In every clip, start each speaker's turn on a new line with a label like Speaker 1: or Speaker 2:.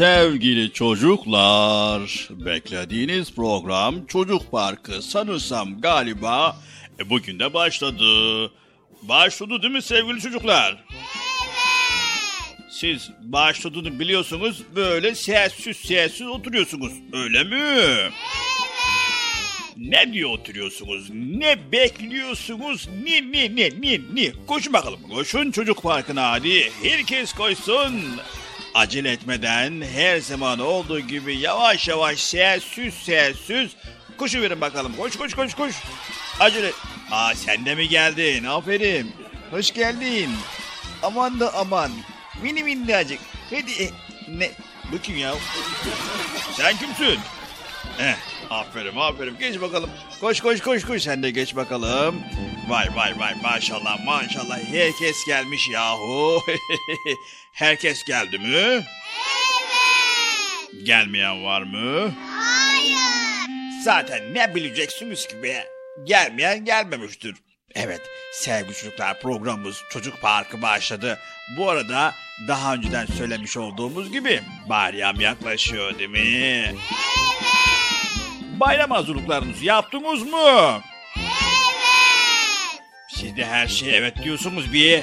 Speaker 1: Sevgili çocuklar, beklediğiniz program Çocuk Parkı sanırsam galiba e, bugün de başladı. Başladı değil mi sevgili çocuklar?
Speaker 2: Evet.
Speaker 1: Siz başladığını biliyorsunuz böyle sessiz sessiz oturuyorsunuz öyle mi? Evet. Ne diye oturuyorsunuz? Ne bekliyorsunuz? Ne ne ne ne ne? Koşun bakalım. Koşun çocuk parkına hadi. Herkes koşsun. Acele etmeden her zaman olduğu gibi yavaş yavaş sessiz sessiz koşu verin bakalım. Koş koş koş koş. Acele. Aa sen de mi geldin? Aferin. Hoş geldin. Aman da aman. Mini minnacık. Hadi. E, ne? Bu kim ya? Sen kimsin? Eh, aferin aferin. Geç bakalım. Koş koş koş koş sen de geç bakalım. Vay vay vay maşallah maşallah herkes gelmiş yahu. herkes geldi mi?
Speaker 2: Evet.
Speaker 1: Gelmeyen var mı?
Speaker 2: Hayır.
Speaker 1: Zaten ne bileceksiniz ki be? Gelmeyen gelmemiştir. Evet sevgili çocuklar programımız Çocuk Parkı başladı. Bu arada daha önceden söylemiş olduğumuz gibi bayram yaklaşıyor değil mi?
Speaker 2: Evet.
Speaker 1: Bayram hazırlıklarınızı yaptınız mı?
Speaker 2: Evet.
Speaker 1: Siz de her şeye evet diyorsunuz bir.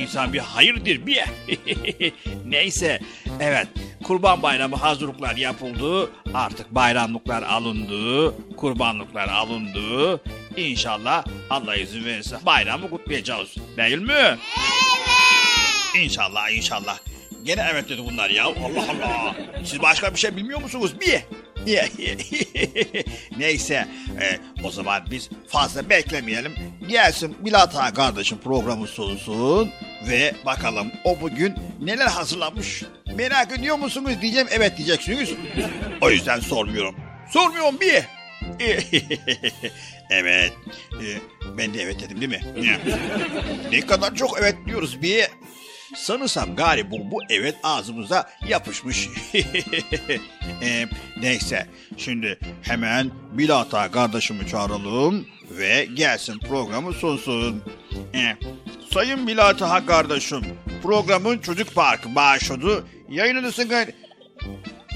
Speaker 1: İnsan bir hayırdır bir. Neyse evet kurban bayramı hazırlıklar yapıldı. Artık bayramlıklar alındı. Kurbanlıklar alındı. İnşallah Allah izin verirse bayramı kutlayacağız. Değil mi?
Speaker 2: Evet.
Speaker 1: İnşallah inşallah. Gene evet dedi bunlar ya. Allah Allah. Siz başka bir şey bilmiyor musunuz? Bir. Neyse e, o zaman biz fazla beklemeyelim. Gelsin Bilata kardeşim programı sunsun ve bakalım o bugün neler hazırlamış. Merak ediyor musunuz diyeceğim evet diyeceksiniz. O yüzden sormuyorum. Sormuyorum bir. evet. E, ben de evet dedim değil mi? ne kadar çok evet diyoruz bir. Sanırsam galiba bu, evet ağzımıza yapışmış. e, neyse şimdi hemen Bilata kardeşimi çağıralım ve gelsin programı sunsun. E, Sayın Bilata kardeşim programın Çocuk Parkı başladı. Yayınınızın gayri...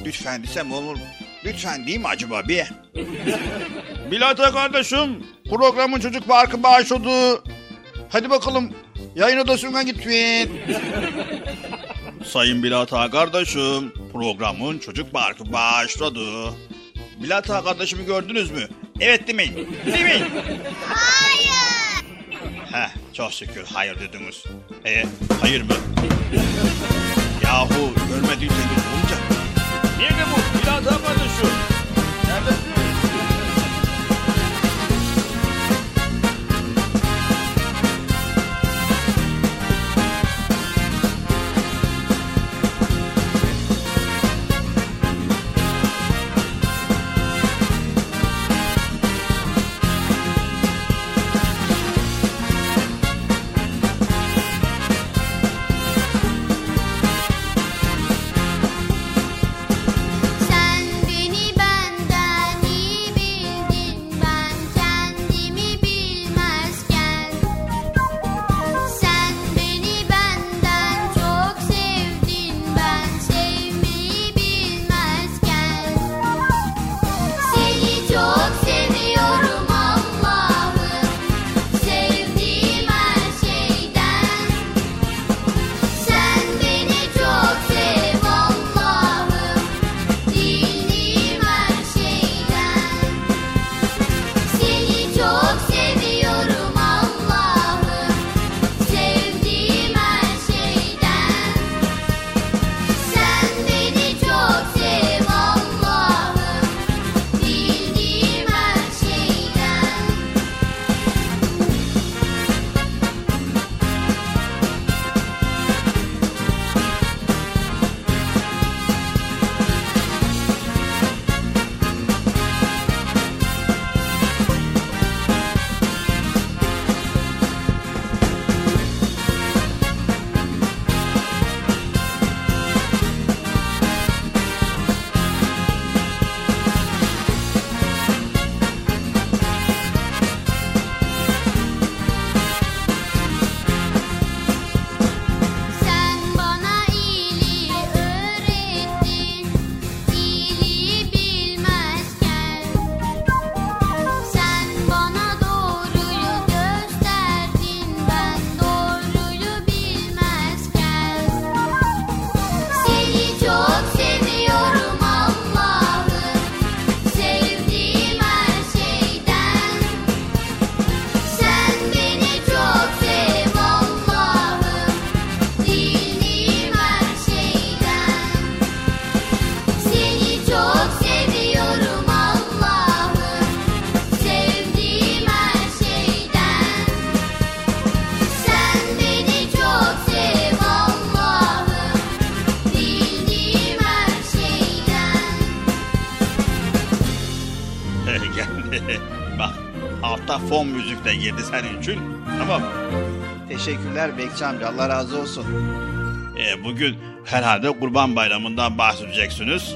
Speaker 1: Lütfen desem olur. Lütfen değil mi acaba bir? Bilata kardeşim programın Çocuk Parkı başladı. Hadi bakalım Yayın odasına gittin. Sayın Bilata kardeşim, programın çocuk parkı başladı. Bilata kardeşimi gördünüz mü? Evet? Değil mi?
Speaker 2: Hayır.
Speaker 1: Heh, çok şükür hayır dediniz. E, hayır mı? Yahu görmediyseniz olacak. Nerede bu Bilata girdi senin için. Tamam
Speaker 3: Teşekkürler Bekçi amca Allah razı olsun.
Speaker 1: E, bugün herhalde Kurban Bayramı'ndan bahsedeceksiniz.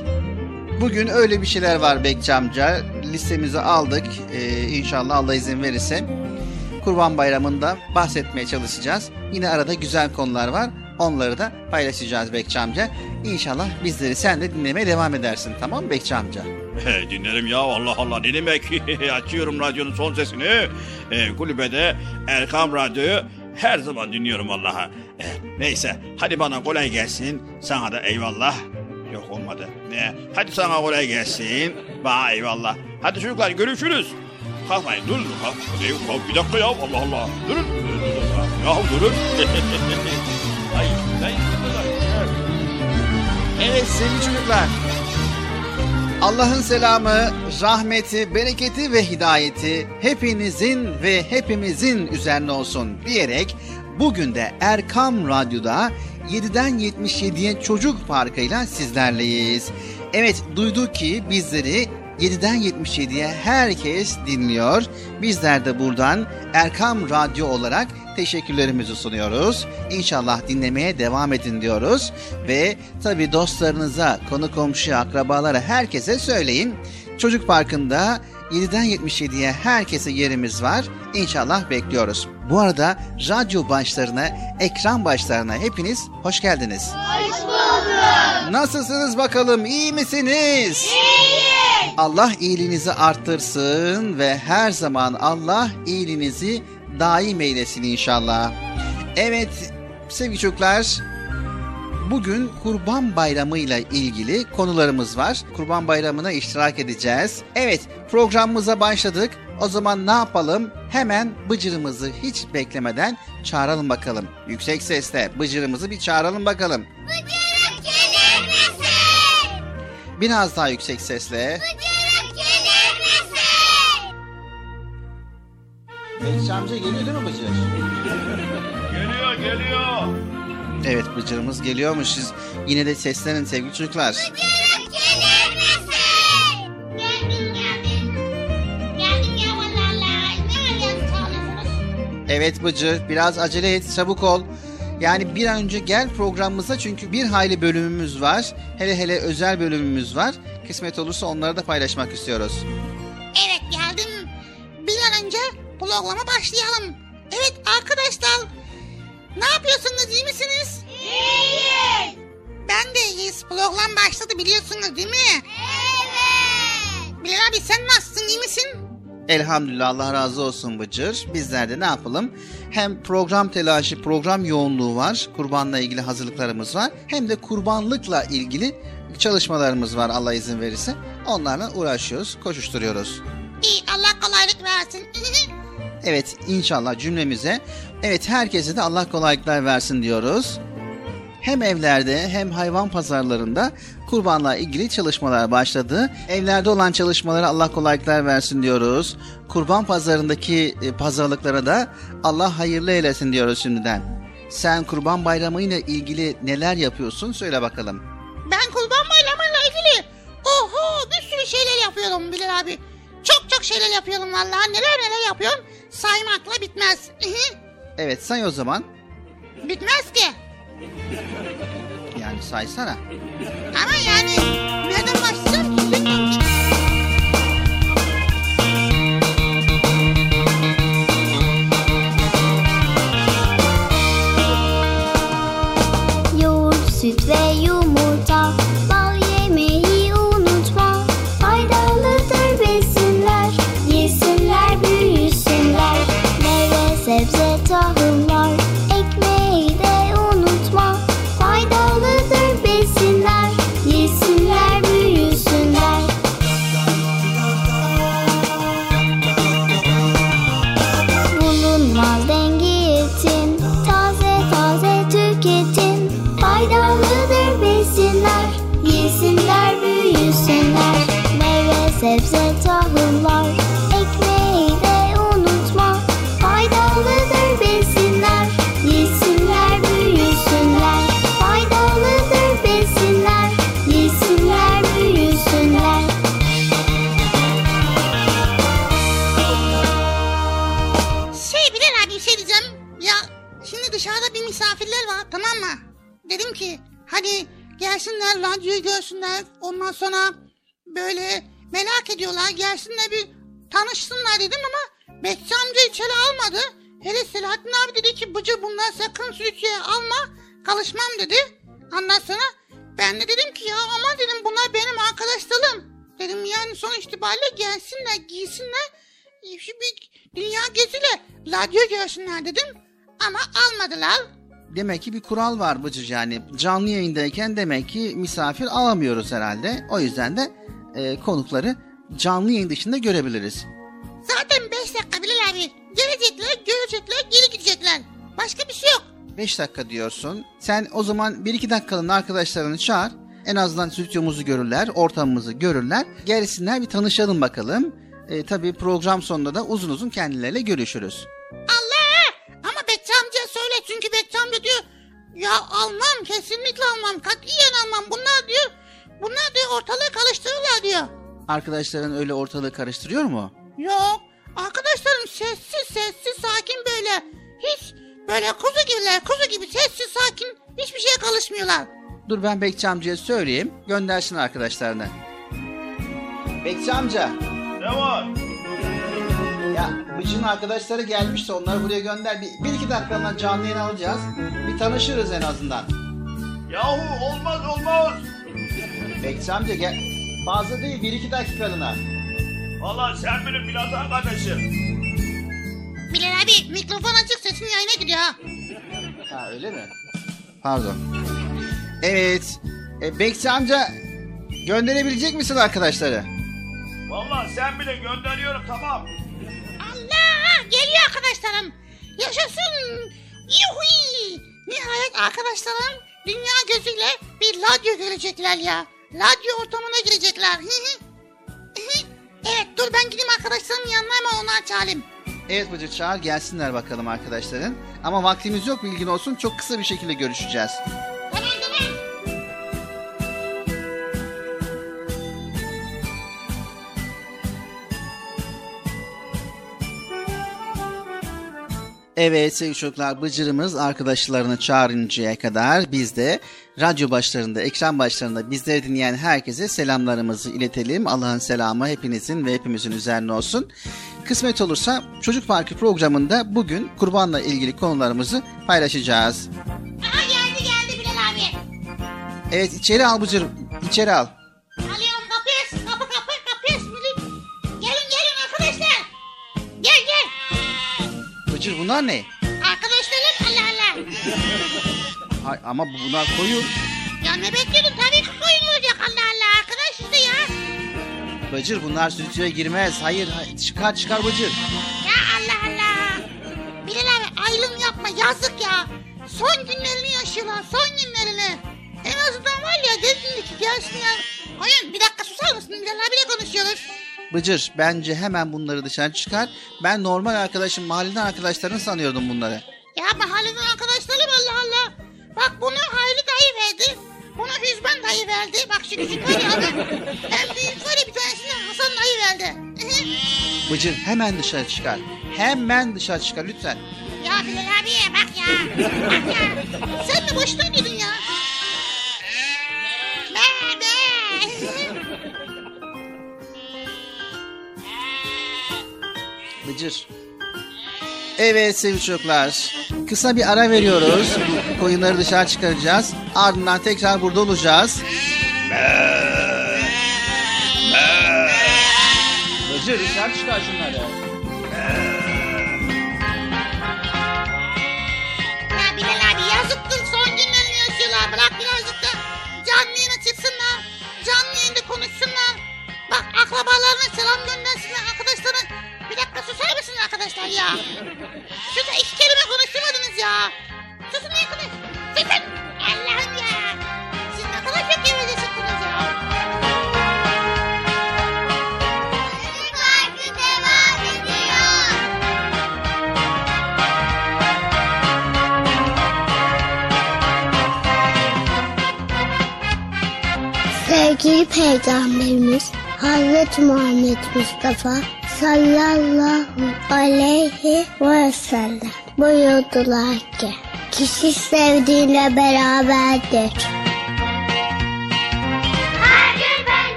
Speaker 3: Bugün öyle bir şeyler var Bekçi amca. Listemizi aldık. Ee, inşallah Allah izin verirse. Kurban Bayramı'nda bahsetmeye çalışacağız. Yine arada güzel konular var. Onları da paylaşacağız Bekçi amca. İnşallah bizleri sen de dinlemeye devam edersin. Tamam mı Bekçi amca?
Speaker 1: Dinlerim ya Allah Allah. Ne demek? Açıyorum radyonun son sesini. E, kulübede Erkam Radyo'yu her zaman dinliyorum Allah'a. E, neyse hadi bana kolay gelsin. Sana da eyvallah. Yok olmadı. Ne hadi sana kolay gelsin. Bana eyvallah. Hadi çocuklar görüşürüz. Kalkmayın durun. Kalk, kalk bir dakika ya Allah Allah. Durun. Durun, ya durun. Ay, ay,
Speaker 3: Evet sevgili çocuklar. Allah'ın selamı, rahmeti, bereketi ve hidayeti hepinizin ve hepimizin üzerine olsun diyerek bugün de Erkam Radyo'da 7'den 77'ye Çocuk Parkı'yla sizlerleyiz. Evet duyduk ki bizleri 7'den 77'ye herkes dinliyor. Bizler de buradan Erkam Radyo olarak teşekkürlerimizi sunuyoruz. İnşallah dinlemeye devam edin diyoruz. Ve tabi dostlarınıza, konu komşuya, akrabalara herkese söyleyin. Çocuk Parkı'nda 7'den 77'ye herkese yerimiz var. İnşallah bekliyoruz. Bu arada radyo başlarına, ekran başlarına hepiniz hoş geldiniz.
Speaker 4: Hoş bulduk.
Speaker 3: Nasılsınız bakalım? İyi misiniz? İyiyiz. Allah iyiliğinizi arttırsın ve her zaman Allah iyiliğinizi daim eylesin inşallah. Evet sevgili çocuklar bugün Kurban Bayramı ile ilgili konularımız var. Kurban Bayramı'na iştirak edeceğiz. Evet programımıza başladık. O zaman ne yapalım? Hemen bıcırımızı hiç beklemeden çağıralım bakalım. Yüksek sesle bıcırımızı bir çağıralım bakalım.
Speaker 4: Bıcırık gelir misin?
Speaker 3: Biraz daha yüksek sesle.
Speaker 4: Bıcırık
Speaker 3: Bekçi amca geliyor değil mi Bıcır?
Speaker 1: geliyor geliyor
Speaker 3: Evet Bıcır'ımız geliyormuş. Siz yine de seslenin sevgili çocuklar.
Speaker 4: Bıcırık gelir misin? Geldim geldim. Geldim ya vallahi. Ne arıyorsun sağlasınız?
Speaker 3: Evet Bıcır biraz acele et çabuk ol. Yani bir an önce gel programımıza çünkü bir hayli bölümümüz var. Hele hele özel bölümümüz var. Kısmet olursa onları da paylaşmak istiyoruz.
Speaker 5: Evet geldim. Bir an önce programa başlayalım. Evet arkadaşlar. Ne yapıyorsunuz iyi misiniz?
Speaker 4: İyiyiz.
Speaker 5: Ben de iyiyiz. Program başladı biliyorsunuz değil mi?
Speaker 4: Evet.
Speaker 5: Bilal abi sen nasılsın iyi misin?
Speaker 3: Elhamdülillah Allah razı olsun Bıcır. Bizler de ne yapalım? Hem program telaşı, program yoğunluğu var. Kurbanla ilgili hazırlıklarımız var. Hem de kurbanlıkla ilgili çalışmalarımız var Allah izin verirse. Onlarla uğraşıyoruz, koşuşturuyoruz.
Speaker 5: İyi Allah kolaylık versin.
Speaker 3: Evet inşallah cümlemize. Evet herkese de Allah kolaylıklar versin diyoruz. Hem evlerde hem hayvan pazarlarında kurbanla ilgili çalışmalar başladı. Evlerde olan çalışmalara Allah kolaylıklar versin diyoruz. Kurban pazarındaki e, pazarlıklara da Allah hayırlı eylesin diyoruz şimdiden. Sen kurban bayramı ile ilgili neler yapıyorsun söyle bakalım.
Speaker 5: ben kurban bayramıyla ilgili oho bir sürü şeyler yapıyorum Bilal abi. Çok çok şeyler yapıyorum vallahi. Neler neler yapıyorum saymakla bitmez.
Speaker 3: Evet say o zaman.
Speaker 5: bitmez ki.
Speaker 3: Yani saysana.
Speaker 5: Ama yani nereden başlayacağım ki bilmiyorum ki.
Speaker 2: Yoğurt, süt ve yumurta
Speaker 5: radyoyu görsünler. Ondan sonra böyle merak ediyorlar gelsinler bir tanışsınlar dedim ama Bekçi amca içeri almadı. Hele Selahattin abi dedi ki Bıcır bunlar sakın sürücüye alma kalışmam dedi. Ondan sonra ben de dedim ki ya ama dedim bunlar benim arkadaşlarım. Dedim yani son itibariyle gelsinler giysinler bir dünya geziyle radyo görsünler dedim. Ama almadılar.
Speaker 3: Demek ki bir kural var Bıcır yani canlı yayındayken demek ki misafir alamıyoruz herhalde. O yüzden de e, konukları canlı yayın dışında görebiliriz.
Speaker 5: Zaten 5 dakika Bilal abi. Gelecekler, görecekler, geri gidecekler. Başka bir şey yok.
Speaker 3: 5 dakika diyorsun. Sen o zaman 1-2 dakikalığına arkadaşlarını çağır. En azından stüdyomuzu görürler, ortamımızı görürler. Gelsinler bir tanışalım bakalım. E, tabii program sonunda da uzun uzun kendileriyle görüşürüz.
Speaker 5: Allah! Ya almam kesinlikle almam katiyen almam bunlar diyor bunlar diyor ortalığı karıştırırlar diyor.
Speaker 3: Arkadaşların öyle ortalığı karıştırıyor mu?
Speaker 5: Yok arkadaşlarım sessiz sessiz sakin böyle hiç böyle kuzu gibiler kuzu gibi sessiz sakin hiçbir şeye karışmıyorlar.
Speaker 3: Dur ben Bekçi amcaya söyleyeyim. Göndersin arkadaşlarını. Bekçi amca.
Speaker 1: Ne var?
Speaker 3: Arkadaşları gelmişti. Onları buraya gönder. Bir, bir iki dakikalığına canlı yayın alacağız. Bir tanışırız en azından.
Speaker 1: Yahu olmaz olmaz.
Speaker 3: Bekçi amca gel. Fazla değil. Bir iki dakikalığına.
Speaker 1: Valla sen benim biraz arkadaşım.
Speaker 5: Bilal abi mikrofon açık sesin yayına gidiyor ha.
Speaker 3: Ha öyle mi? Pardon. Evet. E, Bekçi amca gönderebilecek misin arkadaşları?
Speaker 1: Valla sen bile gönderiyorum tamam.
Speaker 5: Geliyor arkadaşlarım. Yaşasın. Yuhui. Nihayet arkadaşlarım dünya gözüyle bir radyo görecekler ya. Radyo ortamına girecekler. Evet dur ben gideyim arkadaşlarımın yanına ama onlar çağırayım.
Speaker 3: Evet Bıcı çağır gelsinler bakalım arkadaşların. Ama vaktimiz yok bilgin olsun. Çok kısa bir şekilde görüşeceğiz. Evet sevgili çocuklar Bıcır'ımız arkadaşlarını çağırıncaya kadar biz de radyo başlarında, ekran başlarında bizleri dinleyen herkese selamlarımızı iletelim. Allah'ın selamı hepinizin ve hepimizin üzerine olsun. Kısmet olursa Çocuk Parkı programında bugün kurbanla ilgili konularımızı paylaşacağız.
Speaker 5: Aha geldi geldi Bilal abi.
Speaker 3: Evet içeri al Bıcır, içeri al.
Speaker 5: Alıyorum
Speaker 3: Bıcır bunlar ne?
Speaker 5: Arkadaşlarım Allah Allah.
Speaker 3: Ay, ama bu- bunlar koyun.
Speaker 5: Ya ne bekliyordun tabii ki koyun olacak Allah Allah arkadaş işte ya.
Speaker 3: Bıcır bunlar stüdyoya girmez. Hayır, hayır çıkar çıkar Bıcır.
Speaker 5: Ya Allah Allah. Bilal abi ayrım yapma yazık ya. Son günlerini yaşıyorlar son günlerini. En azından var ya dedin ki gelsinler. Hayır bir dakika susar mısın Bilal abiyle konuşuyoruz.
Speaker 3: Bıcır bence hemen bunları dışarı çıkar. Ben normal arkadaşım, mahalleden arkadaşlarını sanıyordum bunları.
Speaker 5: Ya mahalleden arkadaşlarım Allah Allah. Bak bunu Hayri dayı verdi. Bunu Hüzban dayı verdi. Bak şu küçük var ya adam. En büyük var ya bir tanesini Hasan dayı verdi.
Speaker 3: Bıcır hemen dışarı çıkar. Hemen dışarı çıkar lütfen.
Speaker 5: ya Bilal abiye bak ya. Bak ya. Sen de boşuna gidin ya. Be be.
Speaker 3: Bıcır. Evet sevgili çocuklar. Kısa bir ara veriyoruz. Bu koyunları dışarı çıkaracağız. Ardından tekrar burada olacağız. Bıcır dışarı çıkar şunları.
Speaker 5: Ya Bilal abi yazıktır son günlerini yaşıyorlar. Bırak birazcık ya? Şurada iki kelime konuşturmadınız ya. Susun arkadaş. Susun. Allah'ım ya. Siz ne kadar çok gevezesiniz ya.
Speaker 2: Çocuk.
Speaker 6: Sevgili Peygamberimiz Hazreti Muhammed Mustafa sallallahu aleyhi ve sellem buyurdular ki
Speaker 7: kişi sevdiğiyle beraberdir.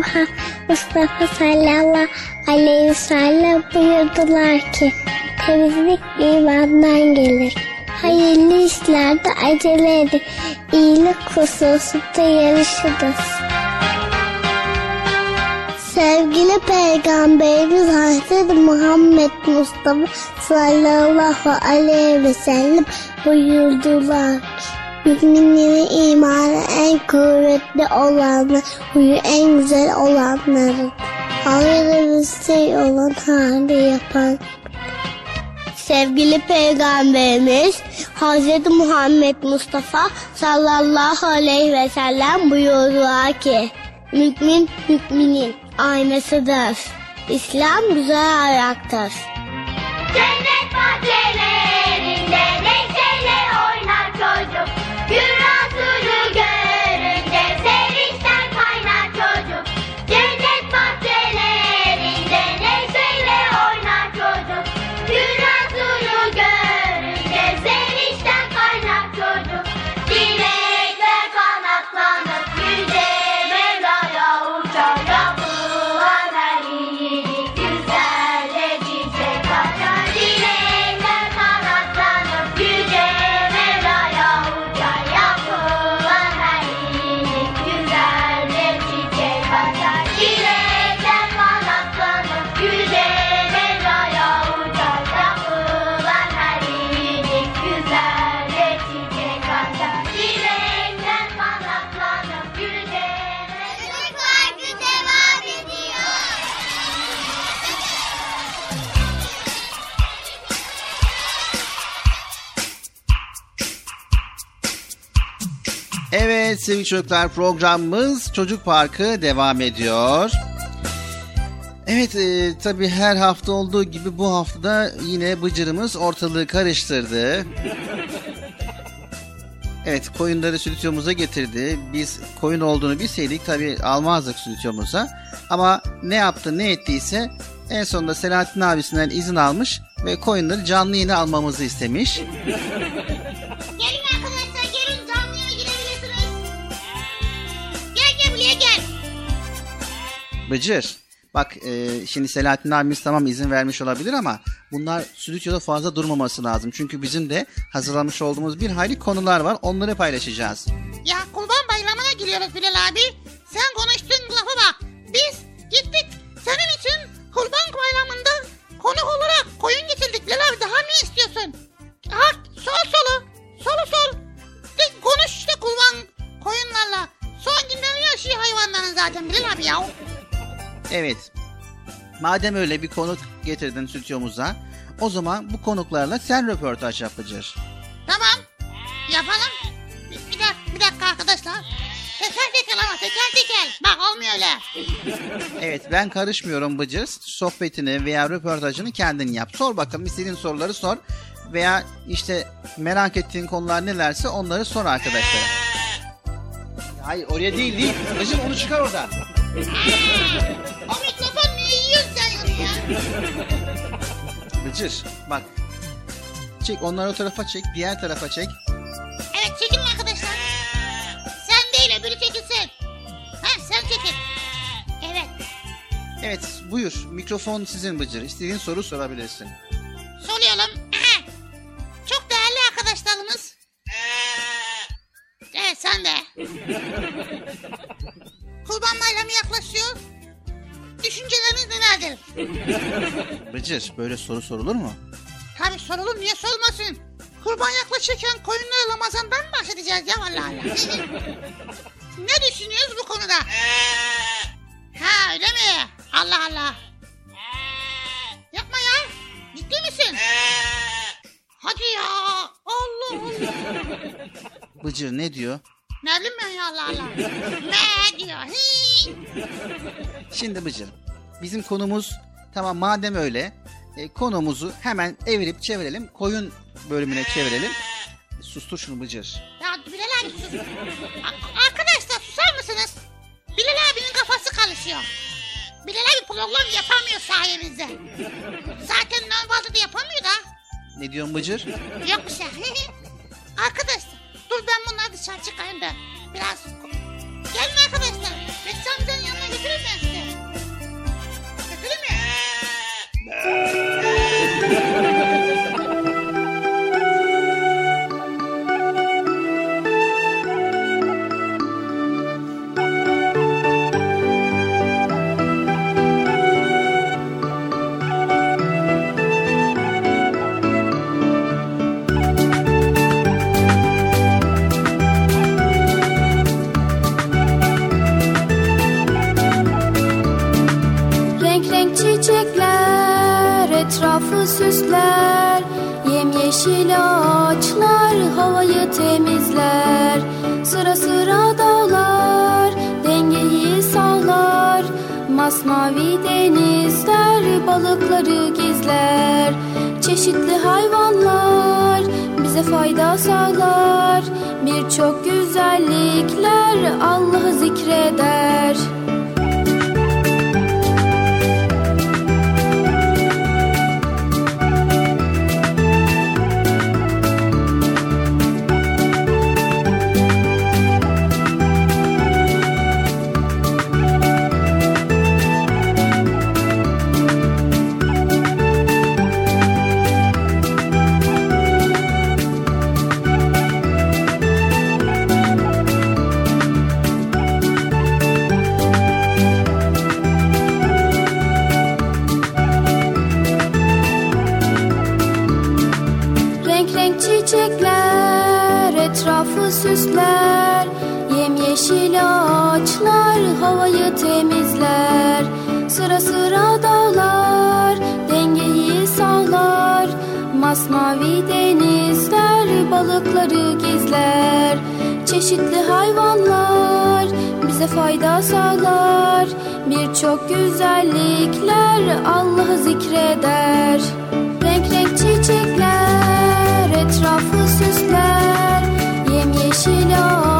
Speaker 7: Muhammed Mustafa sallallahu aleyhi ve sellem buyurdular ki temizlik imandan gelir. Hayırlı işlerde acele edin. İyilik hususunda yarışınız. Sevgili Peygamberimiz Hazreti Muhammed Mustafa sallallahu aleyhi ve sellem buyurdular Müminlerin imanı en kuvvetli olanı, huyu en güzel olanları. Hayırlı şey olan hali yapan. Sevgili Peygamberimiz Hz. Muhammed Mustafa sallallahu aleyhi ve sellem buyurdular ki Mümin müminin aynasıdır. İslam güzel ayaktır.
Speaker 2: Cennet
Speaker 3: sevgili çocuklar programımız Çocuk Parkı devam ediyor. Evet e, tabi her hafta olduğu gibi bu haftada yine Bıcır'ımız ortalığı karıştırdı. Evet koyunları stüdyomuza getirdi. Biz koyun olduğunu bilseydik tabi almazdık stüdyomuza. Ama ne yaptı ne ettiyse en sonunda Selahattin abisinden izin almış ve koyunları canlı yayına almamızı istemiş. Bıcır. Bak e, şimdi Selahattin abimiz tamam izin vermiş olabilir ama bunlar stüdyoda fazla durmaması lazım. Çünkü bizim de hazırlamış olduğumuz bir hayli konular var. Onları paylaşacağız.
Speaker 5: Ya kurban bayramına giriyoruz Bilal abi. Sen konuştuğun lafa bak. Biz gittik senin için kurban bayramında konuk olarak koyun getirdik Bilal abi. Daha ne istiyorsun? Ha sol solu. Solu sol. De, konuş işte kurban koyunlarla. Son günleri yaşıyor hayvanların zaten Bilal abi ya.
Speaker 3: Evet. Madem öyle bir konuk getirdin stüdyomuza o zaman bu konuklarla sen röportaj yap Bıcır.
Speaker 5: Tamam. Yapalım. Bir, dakika, bir dakika arkadaşlar. Teker teker ama teker teker. Bak olmuyor öyle.
Speaker 3: Evet ben karışmıyorum Bıcır. Sohbetini veya röportajını kendin yap. Sor bakalım istediğin soruları sor. Veya işte merak ettiğin konular nelerse onları sor arkadaşlara. Hayır oraya değil değil. Bıcır onu çıkar oradan.
Speaker 5: O mikrofon niye yiyorsun sen ya?
Speaker 3: Bıcır bak. Çek onları o tarafa çek. Diğer tarafa çek.
Speaker 5: Evet çekin arkadaşlar. Sen değil öbürü çekilsin. Ha sen çekil. Evet.
Speaker 3: Evet buyur. Mikrofon sizin Bıcır. İstediğin soru sorabilirsin.
Speaker 5: Soruyorum. Çok değerli arkadaşlarımız. Evet sen de. Kurban bayramı yaklaşıyor. Düşünceleriniz nelerdir?
Speaker 3: Bıcır böyle soru sorulur mu?
Speaker 5: Tabii sorulur niye sormasın? Kurban yaklaşırken koyunları Ramazan'dan mı bahsedeceğiz ya Allah Allah. ne düşünüyoruz bu konuda? ha öyle mi? Allah Allah. Yapma ya. Ciddi misin? Hadi ya. Allah Allah.
Speaker 3: Bıcır ne diyor?
Speaker 5: Ne bileyim ben ya Allah Allah. ne diyor?
Speaker 3: Şimdi Bıcır bizim konumuz tamam madem öyle e, konumuzu hemen evirip çevirelim. Koyun bölümüne çevirelim. Sustur şunu Bıcır.
Speaker 5: Ya Bilal abi sus. A- Arkadaşlar susar mısınız? Bilal abinin kafası karışıyor. Bilal abi program yapamıyor sayemizde. Zaten normalde de yapamıyor da.
Speaker 3: Ne diyorsun Bıcır?
Speaker 5: Yok bir şey. arkadaşlar dur ben bunları dışarı çıkayım da biraz... Gelin arkadaşlar. Bekçi amcanın yanına götüreyim ben size. Götüreyim mi?
Speaker 8: Yemyeşil ağaçlar havayı temizler. Sıra sıra dağlar dengeyi sağlar. Masmavi denizler balıkları gizler. Çeşitli hayvanlar bize fayda sağlar. Birçok güzellikler Allah'ı zikreder Masmavi denizler balıkları gizler. Çeşitli hayvanlar bize fayda sağlar. Birçok güzellikler Allah'ı zikreder. Renk renk çiçekler etrafı süsler. Yemyeşil ağaçlar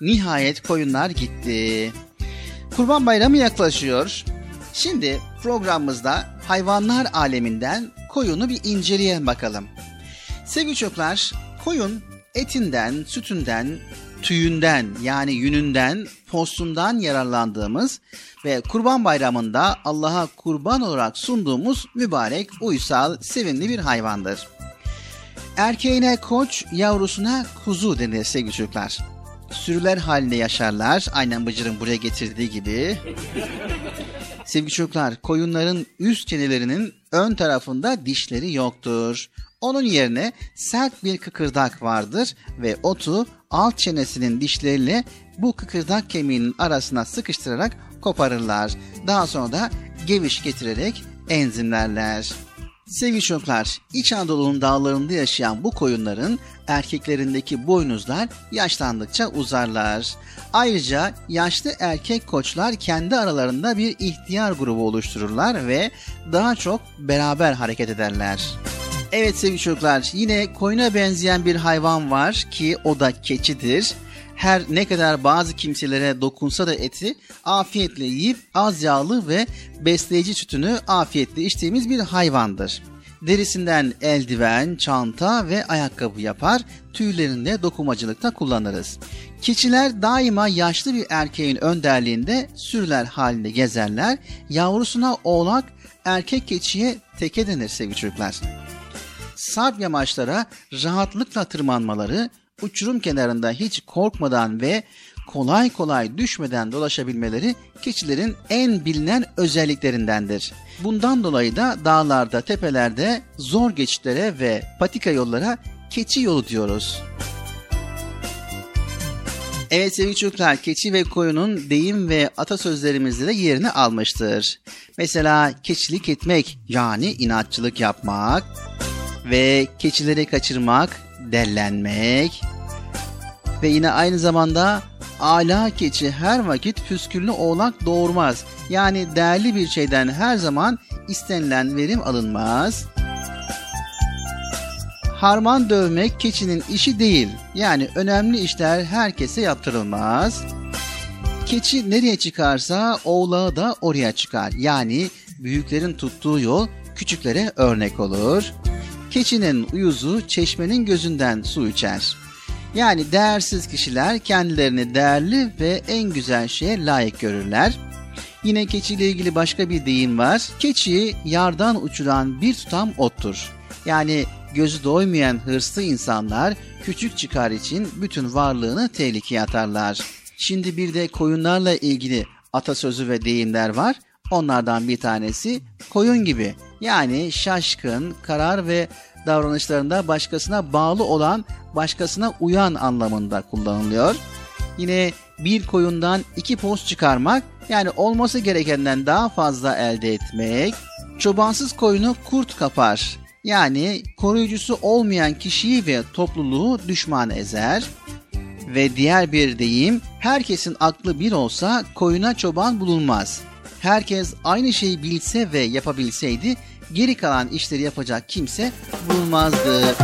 Speaker 3: Nihayet koyunlar gitti. Kurban Bayramı yaklaşıyor. Şimdi programımızda hayvanlar aleminden koyunu bir inceleyelim bakalım. Sevgili çocuklar, koyun etinden, sütünden, tüyünden yani yününden, postundan yararlandığımız ve Kurban Bayramı'nda Allah'a kurban olarak sunduğumuz mübarek, uysal, sevimli bir hayvandır. Erkeğine koç, yavrusuna kuzu denir sevgili çocuklar. Sürüler halinde yaşarlar. Aynen Bıcır'ın buraya getirdiği gibi. Sevgili çocuklar, koyunların üst çenelerinin ön tarafında dişleri yoktur. Onun yerine sert bir kıkırdak vardır ve otu alt çenesinin dişleriyle bu kıkırdak kemiğinin arasına sıkıştırarak koparırlar. Daha sonra da geviş getirerek enzimlerler. Sevgili çocuklar, İç Anadolu'nun dağlarında yaşayan bu koyunların erkeklerindeki boynuzlar yaşlandıkça uzarlar. Ayrıca yaşlı erkek koçlar kendi aralarında bir ihtiyar grubu oluştururlar ve daha çok beraber hareket ederler. Evet sevgili çocuklar yine koyuna benzeyen bir hayvan var ki o da keçidir. Her ne kadar bazı kimselere dokunsa da eti afiyetle yiyip az yağlı ve besleyici sütünü afiyetle içtiğimiz bir hayvandır. Derisinden eldiven, çanta ve ayakkabı yapar, tüylerini de dokumacılıkta kullanırız. Keçiler daima yaşlı bir erkeğin önderliğinde sürüler halinde gezerler. Yavrusuna oğlak, erkek keçiye teke denir sevgili çocuklar. Sarp yamaçlara rahatlıkla tırmanmaları, uçurum kenarında hiç korkmadan ve kolay kolay düşmeden dolaşabilmeleri keçilerin en bilinen özelliklerindendir. Bundan dolayı da dağlarda, tepelerde zor geçitlere ve patika yollara keçi yolu diyoruz. Evet sevgili çocuklar, keçi ve koyunun deyim ve atasözlerimizde de yerini almıştır. Mesela keçilik etmek yani inatçılık yapmak ve keçileri kaçırmak, dellenmek ve yine aynı zamanda ala keçi her vakit püsküllü oğlak doğurmaz. Yani değerli bir şeyden her zaman istenilen verim alınmaz. Harman dövmek keçinin işi değil. Yani önemli işler herkese yaptırılmaz. Keçi nereye çıkarsa oğlağı da oraya çıkar. Yani büyüklerin tuttuğu yol küçüklere örnek olur. Keçinin uyuzu çeşmenin gözünden su içer. Yani değersiz kişiler kendilerini değerli ve en güzel şeye layık görürler. Yine keçiyle ilgili başka bir deyim var. Keçi yardan uçuran bir tutam ottur. Yani gözü doymayan hırslı insanlar küçük çıkar için bütün varlığını tehlikeye atarlar. Şimdi bir de koyunlarla ilgili atasözü ve deyimler var. Onlardan bir tanesi koyun gibi. Yani şaşkın, karar ve davranışlarında başkasına bağlı olan, başkasına uyan anlamında kullanılıyor. Yine bir koyundan iki post çıkarmak yani olması gerekenden daha fazla elde etmek. Çobansız koyunu kurt kapar. Yani koruyucusu olmayan kişiyi ve topluluğu düşman ezer. Ve diğer bir deyim, herkesin aklı bir olsa koyuna çoban bulunmaz. Herkes aynı şeyi bilse ve yapabilseydi geri kalan işleri yapacak kimse bulmazdı.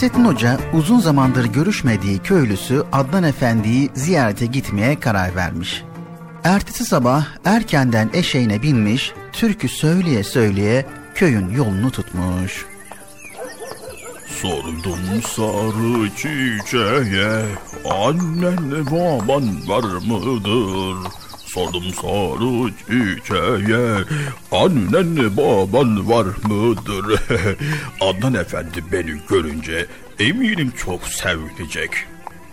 Speaker 3: Nasrettin Hoca uzun zamandır görüşmediği köylüsü Adnan Efendi'yi ziyarete gitmeye karar vermiş. Ertesi sabah erkenden eşeğine binmiş, türkü söyleye söyleye köyün yolunu tutmuş.
Speaker 1: Sordum sarı çiçeğe annen baban var mıdır? Sordum sarı çiçeğe annen baban var mıdır? Adnan Efendi beni görünce eminim çok sevinecek.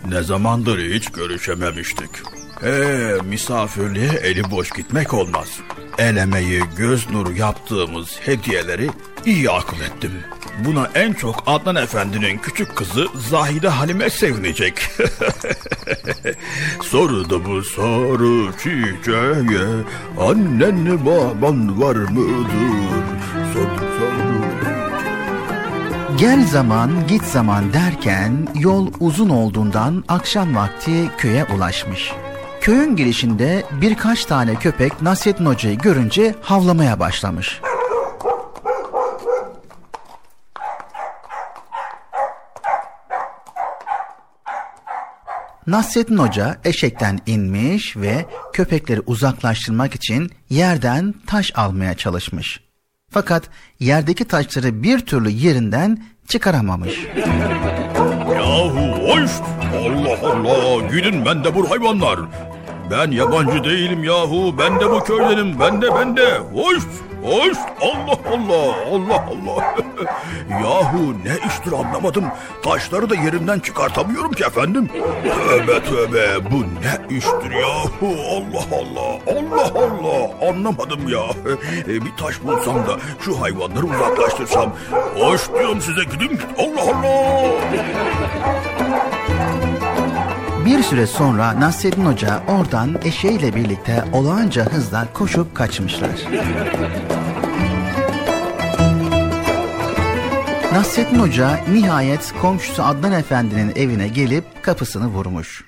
Speaker 1: Ne zamandır hiç görüşememiştik. Ee, misafirliğe eli boş gitmek olmaz. El emeği, göz nuru yaptığımız hediyeleri iyi akıl ettim. Buna en çok Adnan Efendi'nin küçük kızı Zahide Halime sevinecek. Sordu bu soru çiçeğe, annen baban var mıdır? Sordu soru.
Speaker 3: Gel zaman git zaman derken yol uzun olduğundan akşam vakti köye ulaşmış. Köyün girişinde birkaç tane köpek Nasrettin Hoca'yı görünce havlamaya başlamış. Nasrettin Hoca eşekten inmiş ve köpekleri uzaklaştırmak için yerden taş almaya çalışmış. Fakat yerdeki taşları bir türlü yerinden çıkaramamış.
Speaker 1: Yahu hoş! Allah Allah! Gidin ben de bu hayvanlar. Ben yabancı değilim yahu. Ben de bu köydenim. Ben de ben de. Hoş! Hoş! Allah Allah! Allah Allah! yahu ne iştir anlamadım. Taşları da yerimden çıkartamıyorum ki efendim. Tövbe tövbe bu ne iştir yahu? Allah Allah! Allah Allah! Anlamadım ya. E, bir taş bulsam da şu hayvanları uzaklaştırsam. Hoş diyorum size gidin. Allah Allah!
Speaker 3: Bir süre sonra Nasreddin Hoca oradan eşeğiyle birlikte olağanca hızla koşup kaçmışlar. Nasreddin Hoca nihayet komşusu Adnan Efendi'nin evine gelip kapısını vurmuş.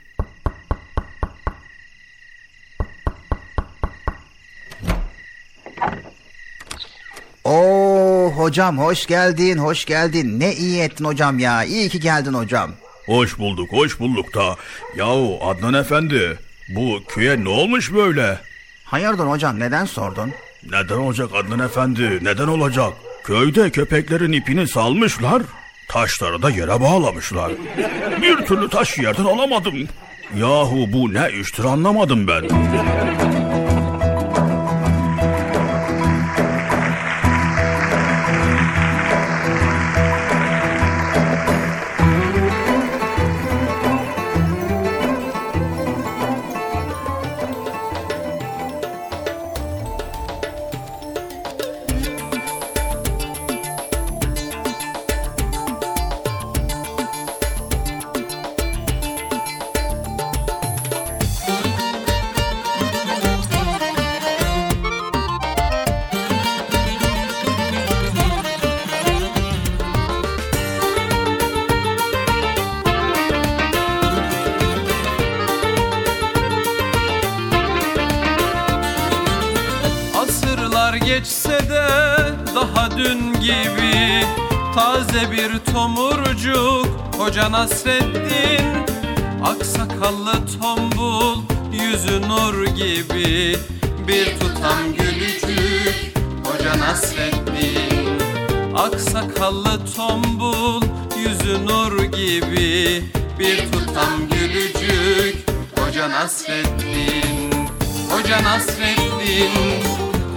Speaker 3: Oo hocam hoş geldin, hoş geldin. Ne iyi ettin hocam ya. İyi ki geldin hocam.
Speaker 1: Hoş bulduk, hoş bulduk da. Yahu Adnan Efendi, bu köye ne olmuş böyle?
Speaker 3: Hayırdır hocam neden sordun?
Speaker 1: Neden olacak Adnan Efendi, neden olacak? Köyde köpeklerin ipini salmışlar, taşları da yere bağlamışlar. Bir türlü taş yerden alamadım. Yahu bu ne iştir anlamadım ben.
Speaker 9: Hoca Nasreddin Aksakallı tombul Yüzü nur gibi. Bir tutam gülücük Hoca Nasreddin Aksakallı tombul Yüzü nur gibi. Bir tutam gülücük Hoca Nasreddin Hoca Nasreddin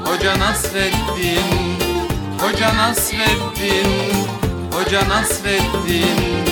Speaker 9: Hoca Nasreddin Hoca Nasreddin Hoca Nasreddin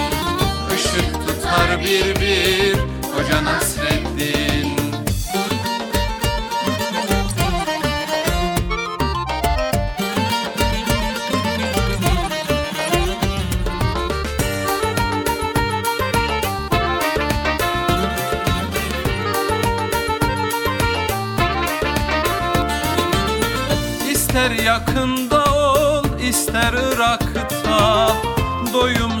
Speaker 9: yapar bir bir Hoca Nasreddin. İster yakında ol ister Irak'ta Doyum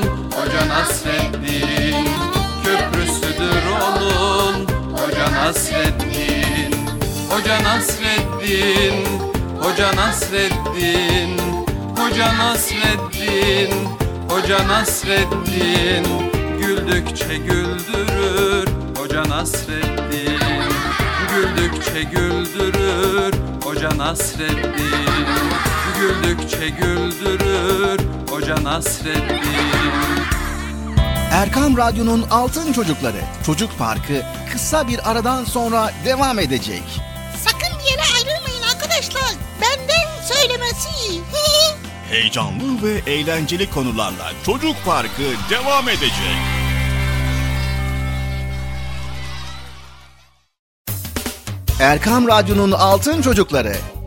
Speaker 9: Hoca Nasreddin Köprüsüdür onun Hoca Nasreddin Hoca Nasreddin Hoca Nasreddin Hoca Nasreddin Hoca Nasreddin. Güldükçe güldürür Hoca Nasreddin. Güldükçe güldürür Hoca Nasreddin Güldükçe güldürür Hoca Nasreddin
Speaker 3: Erkam Radyo'nun Altın Çocukları Çocuk Parkı kısa bir aradan sonra devam edecek.
Speaker 5: Sakın bir yere ayrılmayın arkadaşlar. Benden söylemesi.
Speaker 1: Heyecanlı ve eğlenceli konularla Çocuk Parkı devam edecek.
Speaker 3: Erkam Radyo'nun Altın Çocukları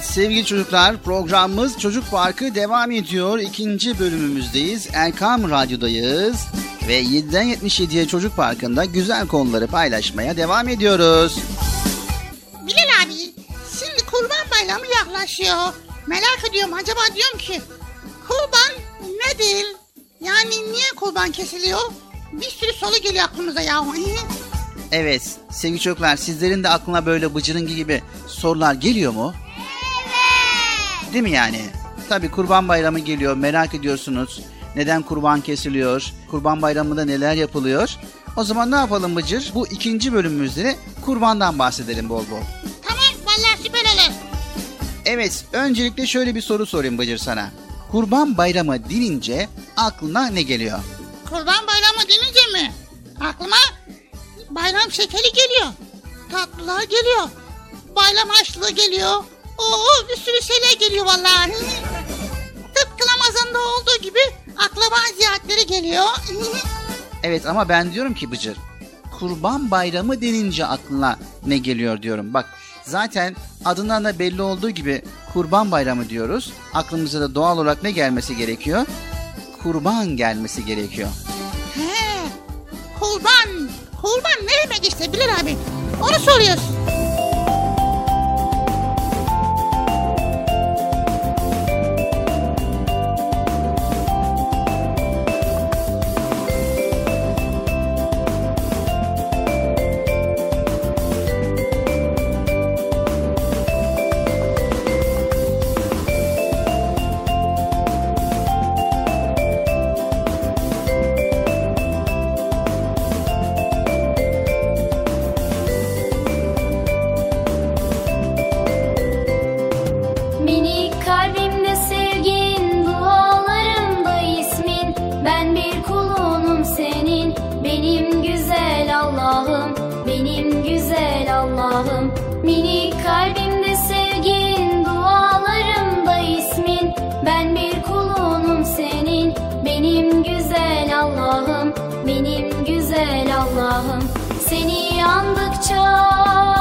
Speaker 3: Evet sevgili çocuklar programımız Çocuk Parkı devam ediyor. İkinci bölümümüzdeyiz. Erkam Radyo'dayız. Ve 7'den 77'ye Çocuk Parkı'nda güzel konuları paylaşmaya devam ediyoruz.
Speaker 5: Bilal abi şimdi kurban bayramı yaklaşıyor. Merak ediyorum acaba diyorum ki kurban nedir? Yani niye kurban kesiliyor? Bir sürü soru geliyor aklımıza ya.
Speaker 3: Evet sevgili çocuklar sizlerin de aklına böyle bıcırıngi gibi sorular geliyor mu? Değil mi yani? Tabi kurban bayramı geliyor merak ediyorsunuz. Neden kurban kesiliyor? Kurban bayramında neler yapılıyor? O zaman ne yapalım Bıcır? Bu ikinci bölümümüzde de kurbandan bahsedelim bol bol.
Speaker 5: tamam vallahi süper olur.
Speaker 3: Evet, öncelikle şöyle bir soru sorayım Bıcır sana. Kurban bayramı denince aklına ne geliyor?
Speaker 5: Kurban bayramı denince mi? Aklıma bayram şekeri geliyor. Tatlılar geliyor. Bayram harçlığı geliyor. Oo bir sürü şeyler geliyor vallahi. Tıpkı Ramazan'da olduğu gibi akraba ziyaretleri geliyor.
Speaker 3: Evet ama ben diyorum ki Bıcır, kurban bayramı denince aklına ne geliyor diyorum. Bak zaten adından da belli olduğu gibi kurban bayramı diyoruz. Aklımıza da doğal olarak ne gelmesi gerekiyor? Kurban gelmesi gerekiyor.
Speaker 5: He, kurban. Kurban ne demek işte Bilal abi? Onu soruyoruz.
Speaker 8: Allah'ım. Minik kalbimde sevgin, dualarımda ismin. Ben bir kulunum senin, benim güzel Allah'ım, benim güzel Allah'ım. Seni andıkça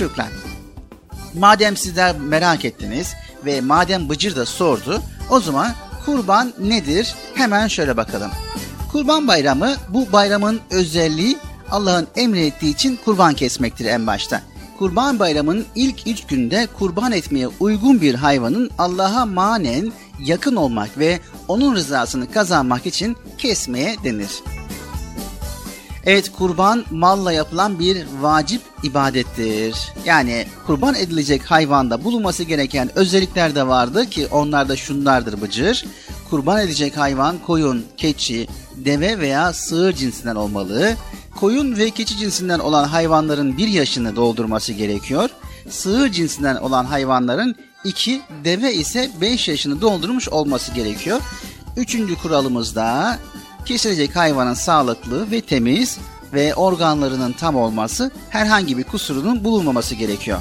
Speaker 3: çocuklar. Madem sizler merak ettiniz ve madem Bıcır da sordu, o zaman kurban nedir? Hemen şöyle bakalım. Kurban bayramı bu bayramın özelliği Allah'ın emrettiği için kurban kesmektir en başta. Kurban bayramının ilk üç günde kurban etmeye uygun bir hayvanın Allah'a manen yakın olmak ve onun rızasını kazanmak için kesmeye denir. Evet kurban malla yapılan bir vacip ibadettir. Yani kurban edilecek hayvanda bulunması gereken özellikler de vardı ki onlar da şunlardır Bıcır. Kurban edecek hayvan koyun, keçi, deve veya sığır cinsinden olmalı. Koyun ve keçi cinsinden olan hayvanların bir yaşını doldurması gerekiyor. Sığır cinsinden olan hayvanların iki, deve ise beş yaşını doldurmuş olması gerekiyor. Üçüncü kuralımız da kesilecek hayvanın sağlıklı ve temiz ve organlarının tam olması, herhangi bir kusurunun bulunmaması gerekiyor.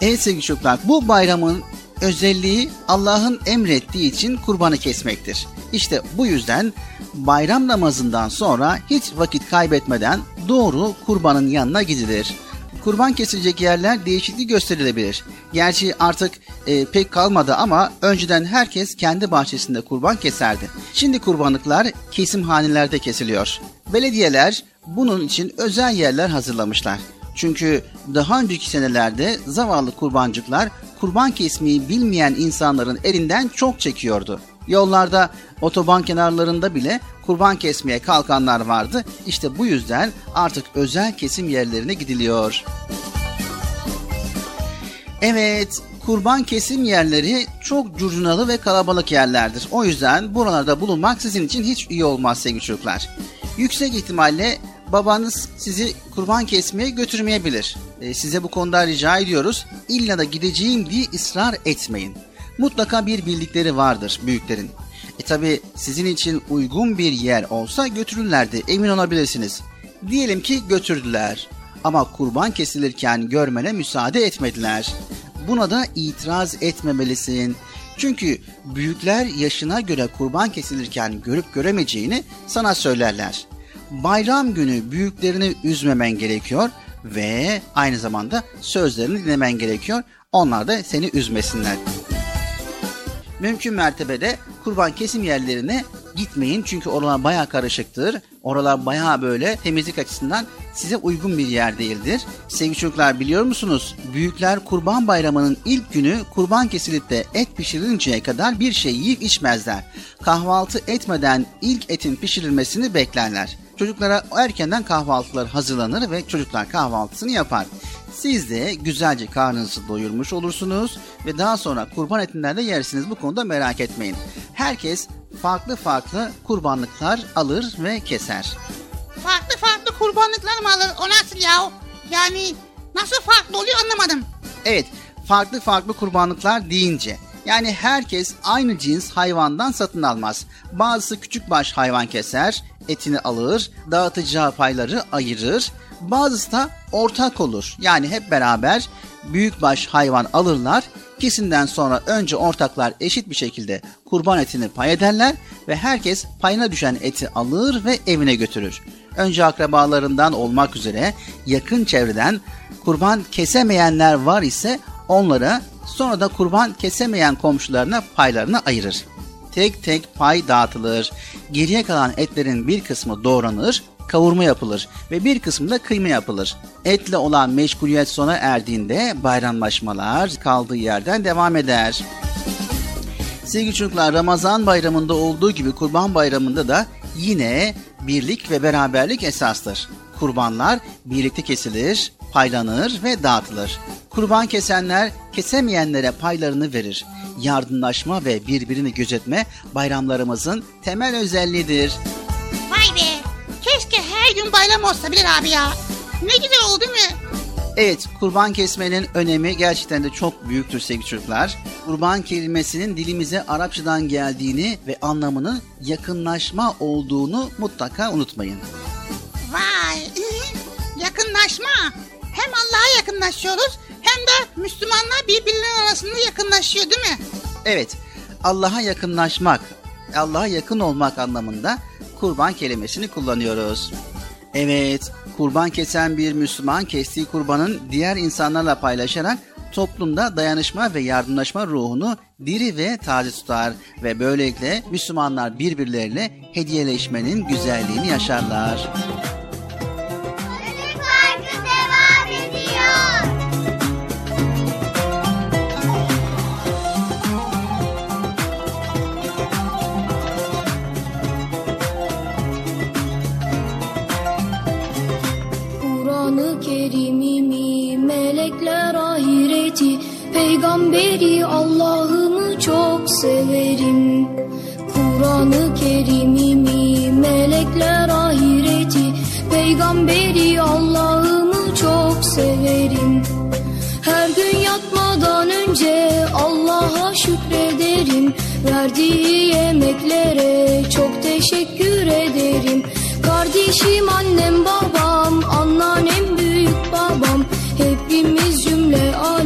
Speaker 3: Evet sevgili çocuklar, bu bayramın özelliği Allah'ın emrettiği için kurbanı kesmektir. İşte bu yüzden bayram namazından sonra hiç vakit kaybetmeden doğru kurbanın yanına gidilir kurban kesilecek yerler değişiklik gösterilebilir. Gerçi artık e, pek kalmadı ama önceden herkes kendi bahçesinde kurban keserdi. Şimdi kurbanlıklar kesimhanelerde kesiliyor. Belediyeler bunun için özel yerler hazırlamışlar. Çünkü daha önceki senelerde zavallı kurbancıklar kurban kesmeyi bilmeyen insanların elinden çok çekiyordu. Yollarda, otoban kenarlarında bile kurban kesmeye kalkanlar vardı. İşte bu yüzden artık özel kesim yerlerine gidiliyor. Evet, kurban kesim yerleri çok curcunalı ve kalabalık yerlerdir. O yüzden buralarda bulunmak sizin için hiç iyi olmaz sevgili çocuklar. Yüksek ihtimalle babanız sizi kurban kesmeye götürmeyebilir. E, size bu konuda rica ediyoruz. İlla da gideceğim diye ısrar etmeyin. Mutlaka bir bildikleri vardır büyüklerin. E tabi sizin için uygun bir yer olsa götürürlerdi emin olabilirsiniz. Diyelim ki götürdüler ama kurban kesilirken görmene müsaade etmediler. Buna da itiraz etmemelisin. Çünkü büyükler yaşına göre kurban kesilirken görüp göremeyeceğini sana söylerler. Bayram günü büyüklerini üzmemen gerekiyor ve aynı zamanda sözlerini dinlemen gerekiyor. Onlar da seni üzmesinler. Mümkün mertebede kurban kesim yerlerine gitmeyin çünkü oralar baya karışıktır. Oralar baya böyle temizlik açısından size uygun bir yer değildir. Sevgili çocuklar biliyor musunuz? Büyükler kurban bayramının ilk günü kurban kesilip de et pişirilinceye kadar bir şey yiyip içmezler. Kahvaltı etmeden ilk etin pişirilmesini beklerler. Çocuklara erkenden kahvaltılar hazırlanır ve çocuklar kahvaltısını yapar. Siz de güzelce karnınızı doyurmuş olursunuz ve daha sonra kurban etinden de yersiniz bu konuda merak etmeyin. Herkes farklı farklı kurbanlıklar alır ve keser.
Speaker 5: Farklı farklı kurbanlıklar mı alır? O nasıl ya? Yani nasıl farklı oluyor anlamadım.
Speaker 3: Evet, farklı farklı kurbanlıklar deyince yani herkes aynı cins hayvandan satın almaz. Bazısı küçük baş hayvan keser, etini alır, dağıtacağı payları ayırır. Bazısı da ortak olur. Yani hep beraber büyük baş hayvan alırlar. Kesinden sonra önce ortaklar eşit bir şekilde kurban etini pay ederler ve herkes payına düşen eti alır ve evine götürür. Önce akrabalarından olmak üzere yakın çevreden kurban kesemeyenler var ise onlara sonra da kurban kesemeyen komşularına paylarını ayırır. Tek tek pay dağıtılır. Geriye kalan etlerin bir kısmı doğranır, kavurma yapılır ve bir kısmı da kıyma yapılır. Etle olan meşguliyet sona erdiğinde bayramlaşmalar kaldığı yerden devam eder. Sevgili çocuklar Ramazan bayramında olduğu gibi kurban bayramında da yine birlik ve beraberlik esastır. Kurbanlar birlikte kesilir, paylanır ve dağıtılır. Kurban kesenler kesemeyenlere paylarını verir. Yardımlaşma ve birbirini gözetme bayramlarımızın temel özelliğidir.
Speaker 5: Vay be. Keşke her gün bayram olsa Bilal abi ya. Ne güzel oldu değil mi?
Speaker 3: Evet, kurban kesmenin önemi gerçekten de çok büyüktür sevgili çocuklar. Kurban kelimesinin dilimize Arapçadan geldiğini ve anlamının yakınlaşma olduğunu mutlaka unutmayın.
Speaker 5: Vay. Yakınlaşma. Hem Allah'a yakınlaşıyoruz hem de Müslümanlar birbirleri arasında yakınlaşıyor değil mi?
Speaker 3: Evet, Allah'a yakınlaşmak, Allah'a yakın olmak anlamında kurban kelimesini kullanıyoruz. Evet, kurban kesen bir Müslüman kestiği kurbanın diğer insanlarla paylaşarak toplumda dayanışma ve yardımlaşma ruhunu diri ve taze tutar ve böylelikle Müslümanlar birbirleriyle hediyeleşmenin güzelliğini yaşarlar.
Speaker 8: Kur'an-ı Kerim'imi, melekler ahireti, peygamberi Allah'ımı çok severim. Kur'an-ı Kerim'imi, melekler ahireti, peygamberi Allah'ımı çok severim. Her gün yatmadan önce Allah'a şükrederim. Verdiği yemeklere çok teşekkür ederim. Kardeşim, annem, babam, anneannem. Hepimiz cümle alem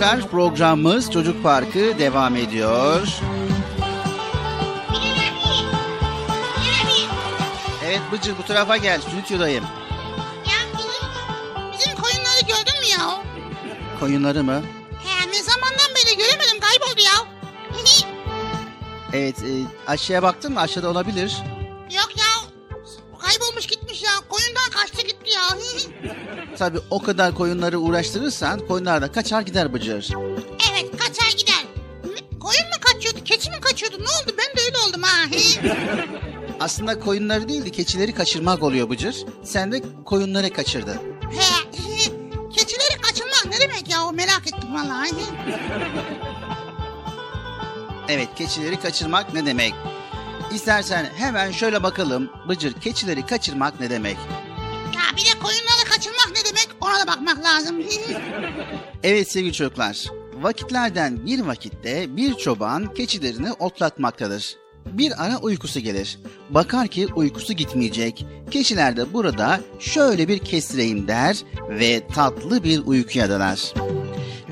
Speaker 3: çocuklar programımız Çocuk Parkı devam ediyor. Evet Bıcır bu tarafa gel stüdyodayım.
Speaker 5: Ya bizim, bizim koyunları gördün mü ya?
Speaker 3: Koyunları mı?
Speaker 5: He ne zamandan beri göremedim kayboldu ya.
Speaker 3: Evet e, aşağıya baktın mı? Aşağıda olabilir. Tabi o kadar koyunları uğraştırırsan koyunlar da kaçar gider Bıcır.
Speaker 5: evet kaçar gider. Koyun mu kaçıyordu? Keçi mi kaçıyordu? Ne oldu? Ben de öyle oldum ha.
Speaker 3: Aslında koyunları değil de keçileri kaçırmak oluyor Bıcır. Sen de koyunları kaçırdın.
Speaker 5: He. Keçileri kaçırmak ne demek ya? O merak ettim vallahi.
Speaker 3: Evet keçileri kaçırmak ne demek? İstersen hemen şöyle bakalım Bıcır keçileri kaçırmak ne demek?
Speaker 5: Ya bir de demek? Ona bakmak lazım.
Speaker 3: Evet sevgili çocuklar, vakitlerden bir vakitte bir çoban keçilerini otlatmaktadır. Bir ara uykusu gelir. Bakar ki uykusu gitmeyecek. Keçiler de burada şöyle bir kestireyim der ve tatlı bir uykuya dalar.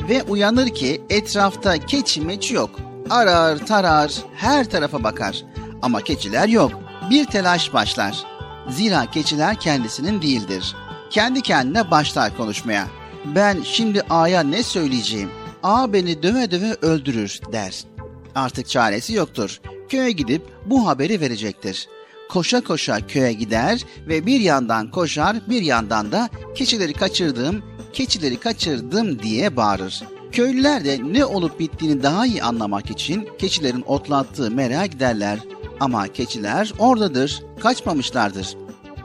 Speaker 3: Ve uyanır ki etrafta keçi meçi yok. Arar tarar her tarafa bakar. Ama keçiler yok. Bir telaş başlar. Zira keçiler kendisinin değildir. Kendi kendine başlar konuşmaya. Ben şimdi A'ya ne söyleyeceğim? A beni döve döve öldürür der. Artık çaresi yoktur. Köye gidip bu haberi verecektir. Koşa koşa köye gider ve bir yandan koşar bir yandan da keçileri kaçırdım, keçileri kaçırdım diye bağırır. Köylüler de ne olup bittiğini daha iyi anlamak için keçilerin otlattığı mera giderler. Ama keçiler oradadır, kaçmamışlardır.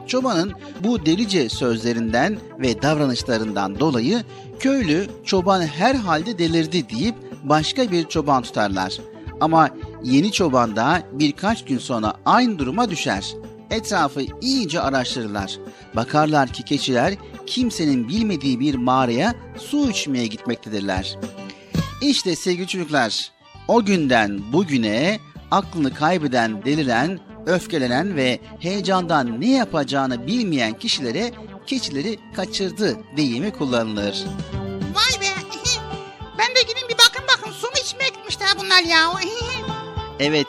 Speaker 3: Çobanın bu delice sözlerinden ve davranışlarından dolayı köylü çoban herhalde delirdi deyip başka bir çoban tutarlar. Ama yeni çoban da birkaç gün sonra aynı duruma düşer. Etrafı iyice araştırırlar. Bakarlar ki keçiler kimsenin bilmediği bir mağaraya su içmeye gitmektedirler. İşte sevgili çocuklar, o günden bugüne aklını kaybeden, deliren, öfkelenen ve heyecandan ne yapacağını bilmeyen kişilere keçileri kaçırdı deyimi kullanılır.
Speaker 5: Vay be. Ben de gidin bir bakın bakın su mu içmeye gitmişler bunlar ya.
Speaker 3: Evet,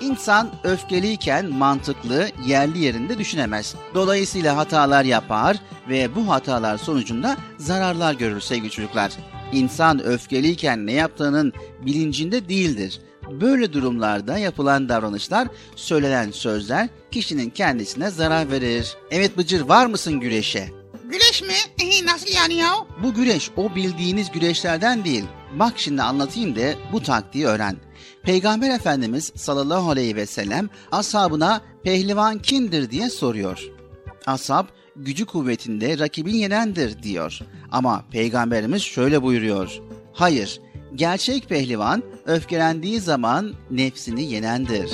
Speaker 3: insan öfkeliyken mantıklı, yerli yerinde düşünemez. Dolayısıyla hatalar yapar ve bu hatalar sonucunda zararlar görür sevgili çocuklar. İnsan öfkeliyken ne yaptığının bilincinde değildir. Böyle durumlarda yapılan davranışlar, söylenen sözler kişinin kendisine zarar verir. Evet Bıcır var mısın güreşe?
Speaker 5: Güneş mi? Nasıl yani ya?
Speaker 3: Bu güreş o bildiğiniz güreşlerden değil. Bak şimdi anlatayım da bu taktiği öğren. Peygamber Efendimiz sallallahu aleyhi ve sellem ashabına pehlivan kimdir diye soruyor. Ashab gücü kuvvetinde rakibin yenendir diyor. Ama peygamberimiz şöyle buyuruyor. Hayır, gerçek pehlivan öfkelendiği zaman nefsini yenendir.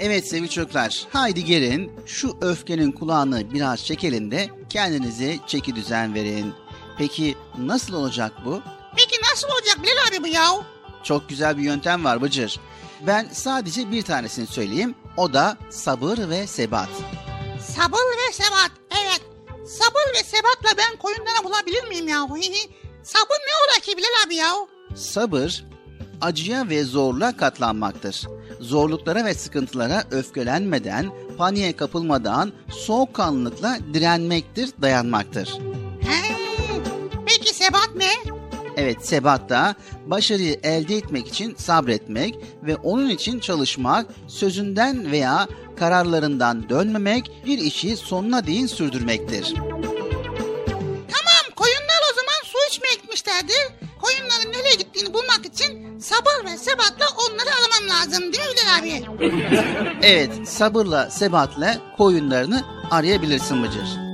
Speaker 3: Evet sevgili çocuklar, haydi gelin şu öfkenin kulağını biraz çekelim de kendinize çeki düzen verin. Peki nasıl olacak bu?
Speaker 5: Peki nasıl olacak Bilal abi bu ya?
Speaker 3: Çok güzel bir yöntem var Bıcır. Ben sadece bir tanesini söyleyeyim. O da sabır ve sebat.
Speaker 5: Sabır ve sebat. Evet. Sabır ve sebatla ben koyunları bulabilir miyim ya? Sabır ne ola ki Bilal abi ya?
Speaker 3: Sabır, acıya ve zorluğa katlanmaktır. Zorluklara ve sıkıntılara öfkelenmeden, paniğe kapılmadan soğukkanlılıkla direnmektir, dayanmaktır. Evet, sebat da başarıyı elde etmek için sabretmek ve onun için çalışmak, sözünden veya kararlarından dönmemek, bir işi sonuna değin sürdürmektir.
Speaker 5: Tamam koyunlar o zaman su içmeye gitmişlerdir. Koyunların nereye gittiğini bulmak için sabır ve sebatla onları aramam lazım değil mi Bilal abi?
Speaker 3: Evet, sabırla, sebatla koyunlarını arayabilirsin Bıcır.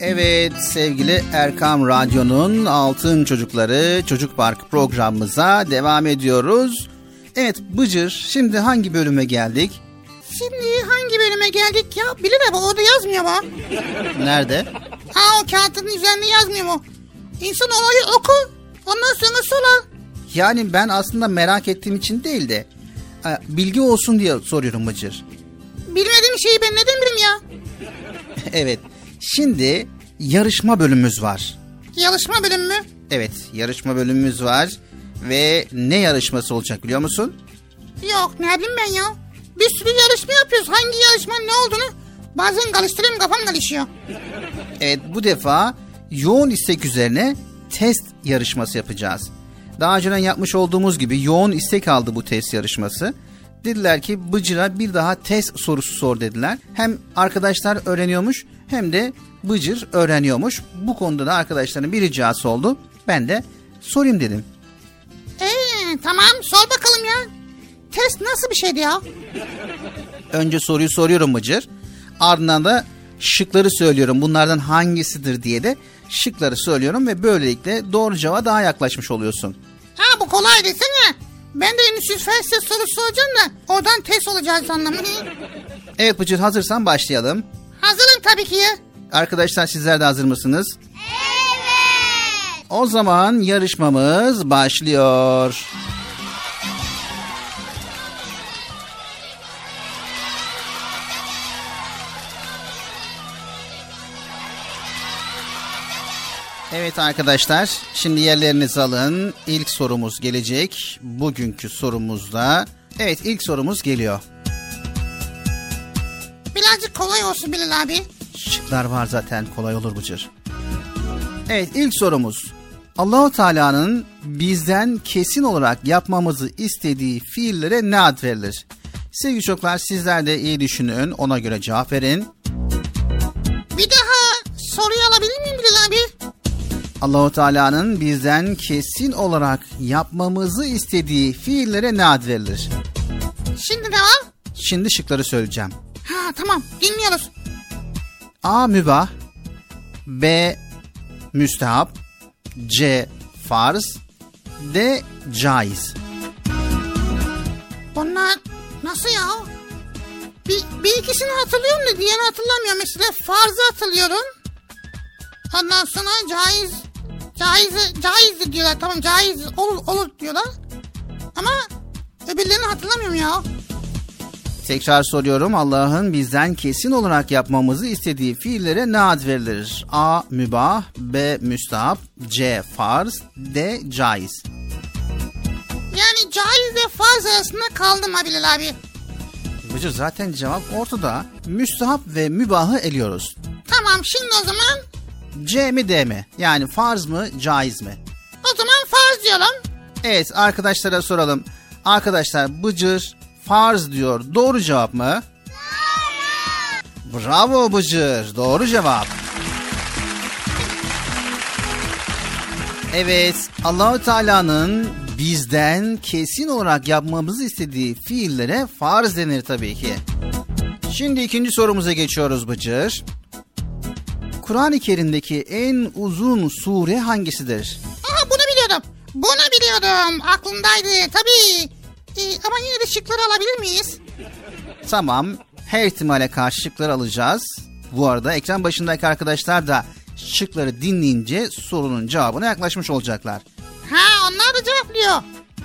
Speaker 3: Evet sevgili Erkam Radyo'nun Altın Çocukları Çocuk Park programımıza devam ediyoruz. Evet Bıcır şimdi hangi bölüme geldik?
Speaker 5: Şimdi hangi bölüme geldik ya? Bilir abi orada yazmıyor mu?
Speaker 3: Nerede?
Speaker 5: Ha o kağıtın üzerinde yazmıyor mu? İnsan olayı oku. Ondan sonra sorar.
Speaker 3: Yani ben aslında merak ettiğim için değil de e, bilgi olsun diye soruyorum Bıcır.
Speaker 5: Bilmediğim şeyi ben neden bileyim ya?
Speaker 3: evet şimdi yarışma bölümümüz var.
Speaker 5: Yarışma bölümü mü?
Speaker 3: Evet yarışma bölümümüz var ve ne yarışması olacak biliyor musun?
Speaker 5: Yok ne bileyim ben ya. Bir sürü yarışma yapıyoruz. Hangi yarışmanın ne olduğunu bazen karıştırıyorum kafam karışıyor.
Speaker 3: Evet bu defa yoğun istek üzerine test yarışması yapacağız. Daha önceden yapmış olduğumuz gibi yoğun istek aldı bu test yarışması. Dediler ki Bıcır'a bir daha test sorusu sor dediler. Hem arkadaşlar öğreniyormuş hem de Bıcır öğreniyormuş. Bu konuda da arkadaşların bir ricası oldu. Ben de sorayım dedim.
Speaker 5: Ee tamam sor bakalım ya. Test nasıl bir şeydi ya?
Speaker 3: Önce soruyu soruyorum Bıcır. Ardından da şıkları söylüyorum. Bunlardan hangisidir diye de şıkları söylüyorum ve böylelikle doğru cevaba daha yaklaşmış oluyorsun.
Speaker 5: Ha bu kolay desene. Ben de endüstri felsefe sorusu soracağım da oradan test olacağız sandım.
Speaker 3: Evet Bıcır hazırsan başlayalım.
Speaker 5: Hazırım tabii ki.
Speaker 3: Arkadaşlar sizler de hazır mısınız? Evet. O zaman yarışmamız başlıyor. Evet arkadaşlar, şimdi yerlerinizi alın. İlk sorumuz gelecek. Bugünkü sorumuzda. Evet, ilk sorumuz geliyor.
Speaker 5: Birazcık kolay olsun Bilal abi.
Speaker 3: Şıklar var zaten kolay olur Bıcır. Evet ilk sorumuz. Allahu Teala'nın bizden kesin olarak yapmamızı istediği fiillere ne ad verilir? Sevgili çocuklar sizler de iyi düşünün ona göre cevap verin.
Speaker 5: Bir daha soruyu alabilir miyim Bilal abi?
Speaker 3: Allahu Teala'nın bizden kesin olarak yapmamızı istediği fiillere ne ad verilir?
Speaker 5: Şimdi ne var?
Speaker 3: Şimdi şıkları söyleyeceğim.
Speaker 5: Ha tamam dinliyoruz.
Speaker 3: A. Mübah B. Müstehap C. Farz D. Caiz
Speaker 5: Bunlar nasıl ya? Bir, bir ikisini hatırlıyorum da diğerini hatırlamıyorum. Mesela farzı hatırlıyorum. Ondan sonra caiz caiz caizdir diyorlar. Tamam caiz olur, olur diyorlar. Ama öbürlerini hatırlamıyorum ya.
Speaker 3: Tekrar soruyorum Allah'ın bizden kesin olarak yapmamızı istediği fiillere ne ad verilir? A. Mübah B. Müstahap C. Farz D. Caiz
Speaker 5: Yani caiz ve farz arasında kaldım ha Bilal abi.
Speaker 3: Bıcır zaten cevap ortada. Müstahap ve mübahı eliyoruz.
Speaker 5: Tamam şimdi o zaman
Speaker 3: C mi D mi? Yani farz mı caiz mi?
Speaker 5: o zaman farz diyorum.
Speaker 3: Evet arkadaşlara soralım. Arkadaşlar Bıcır farz diyor. Doğru cevap mı? Doğru. Bravo Bıcır. Doğru cevap. Evet Allahu Teala'nın bizden kesin olarak yapmamızı istediği fiillere farz denir tabii ki. Şimdi ikinci sorumuza geçiyoruz Bıcır. Kur'an-ı Kerim'deki en uzun sure hangisidir?
Speaker 5: Aha bunu biliyordum. Bunu biliyordum. Aklımdaydı tabii. Ee, ama yine de şıkları alabilir miyiz?
Speaker 3: Tamam. Her ihtimale karşı şıkları alacağız. Bu arada ekran başındaki arkadaşlar da şıkları dinleyince sorunun cevabına yaklaşmış olacaklar.
Speaker 5: Ha onlar da cevaplıyor.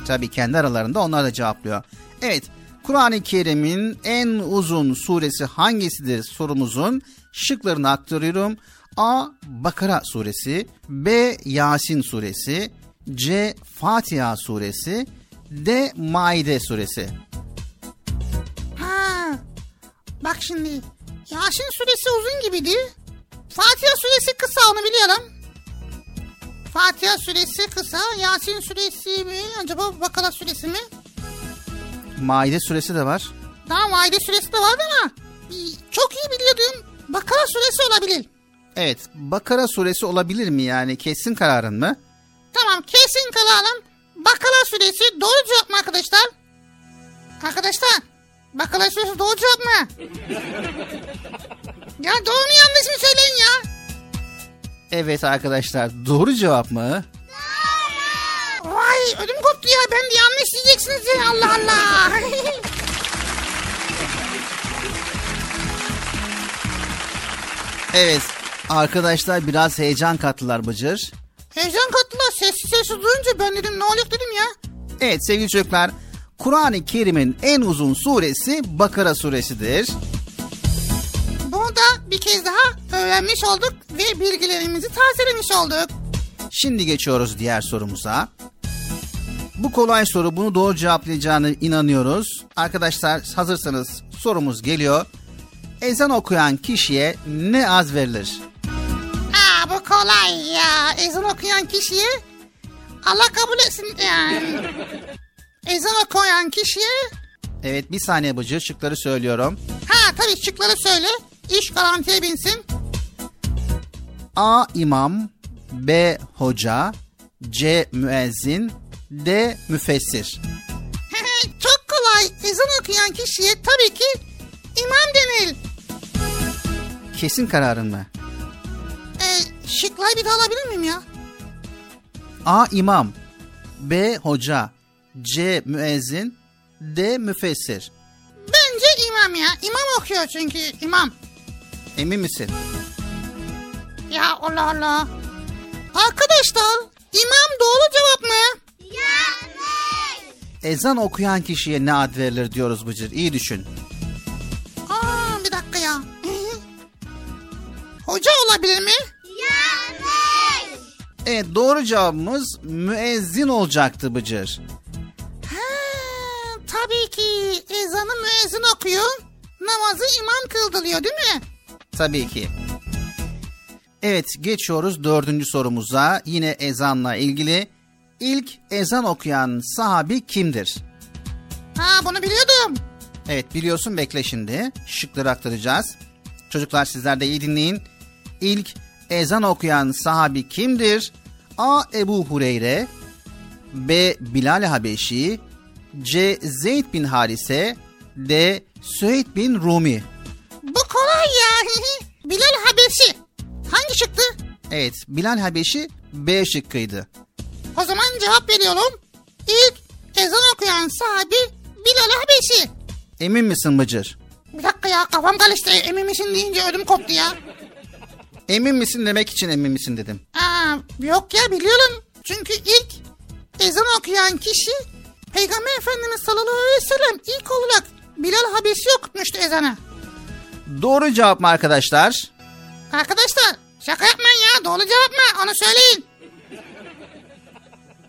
Speaker 3: Tabii kendi aralarında onlar da cevaplıyor. Evet, Kur'an-ı Kerim'in en uzun suresi hangisidir sorumuzun şıklarını aktarıyorum. A. Bakara suresi B. Yasin suresi C. Fatiha suresi D. Maide suresi
Speaker 5: Ha. Bak şimdi. Yasin suresi uzun gibiydi. Fatiha suresi kısa onu biliyorum. Fatiha suresi kısa, Yasin suresi mi? Acaba Bakara suresi mi?
Speaker 3: Maide suresi de var.
Speaker 5: Tamam Aile suresi de vardı ama çok iyi biliyordum. Bakara suresi olabilir.
Speaker 3: Evet, Bakara suresi olabilir mi yani? Kesin kararın mı?
Speaker 5: Tamam kesin kalalım. Bakara suresi doğru cevap mı arkadaşlar? Arkadaşlar Bakara suresi doğru cevap mı? ya doğru mu yanlış mı söyleyin ya?
Speaker 3: Evet arkadaşlar, doğru cevap mı?
Speaker 5: Vay ödüm koptu ya ben de yanlış diyeceksiniz ya Allah Allah.
Speaker 3: Evet, arkadaşlar biraz heyecan kattılar Bıcır.
Speaker 5: Heyecan kattılar sessiz sessiz duyunca ben dedim ne oluyor dedim ya.
Speaker 3: Evet sevgili çocuklar, Kur'an-ı Kerim'in en uzun suresi Bakara suresidir.
Speaker 5: Bunu da bir kez daha öğrenmiş olduk ve bilgilerimizi tazelemiş olduk.
Speaker 3: Şimdi geçiyoruz diğer sorumuza. Bu kolay soru bunu doğru cevaplayacağını inanıyoruz. Arkadaşlar hazırsanız sorumuz geliyor. Ezan okuyan kişiye ne az verilir?
Speaker 5: Kolay ya. Ezan okuyan kişiye Allah kabul etsin yani. Ezan okuyan kişiye
Speaker 3: Evet bir saniye Bıcır şıkları söylüyorum.
Speaker 5: ha tabii şıkları söyle. İş garantiye binsin.
Speaker 3: A. imam B. Hoca C. Müezzin D. Müfessir
Speaker 5: Çok kolay. Ezan okuyan kişiye tabii ki imam denir.
Speaker 3: Kesin kararın mı?
Speaker 5: Şıkları bir daha alabilir miyim ya?
Speaker 3: A. imam B. Hoca C. Müezzin D. Müfessir
Speaker 5: Bence imam ya. İmam okuyor çünkü imam.
Speaker 3: Emin misin?
Speaker 5: Ya Allah Allah. Arkadaşlar imam doğru cevap mı?
Speaker 3: Ezan okuyan kişiye ne ad verilir diyoruz Bıcır. İyi düşün.
Speaker 5: Aa bir dakika ya. Hoca olabilir mi?
Speaker 3: Evet doğru cevabımız müezzin olacaktı Bıcır.
Speaker 5: Ha, tabii ki ezanı müezzin okuyor. Namazı imam kıldırıyor değil mi?
Speaker 3: Tabii ki. Evet geçiyoruz dördüncü sorumuza. Yine ezanla ilgili. İlk ezan okuyan sahabi kimdir?
Speaker 5: Ha bunu biliyordum.
Speaker 3: Evet biliyorsun bekle şimdi. Şıkları aktaracağız. Çocuklar sizler de iyi dinleyin. İlk ezan okuyan sahabi kimdir? A. Ebu Hureyre B. Bilal Habeşi C. Zeyd bin Harise D. Süheyd bin Rumi
Speaker 5: Bu kolay ya. Bilal Habeşi. Hangi çıktı?
Speaker 3: Evet Bilal Habeşi B şıkkıydı.
Speaker 5: O zaman cevap veriyorum. İlk ezan okuyan sahabi Bilal Habeşi.
Speaker 3: Emin misin Bıcır?
Speaker 5: Bir dakika ya kafam karıştı. Emin misin deyince ödüm koptu ya.
Speaker 3: Emin misin demek için emin misin dedim.
Speaker 5: Aa, yok ya biliyorum. Çünkü ilk ezan okuyan kişi Peygamber Efendimiz sallallahu aleyhi ve sellem ilk olarak Bilal Habeşi okutmuştu ezanı.
Speaker 3: Doğru cevap mı arkadaşlar?
Speaker 5: Arkadaşlar şaka yapmayın ya doğru cevap mı onu söyleyin.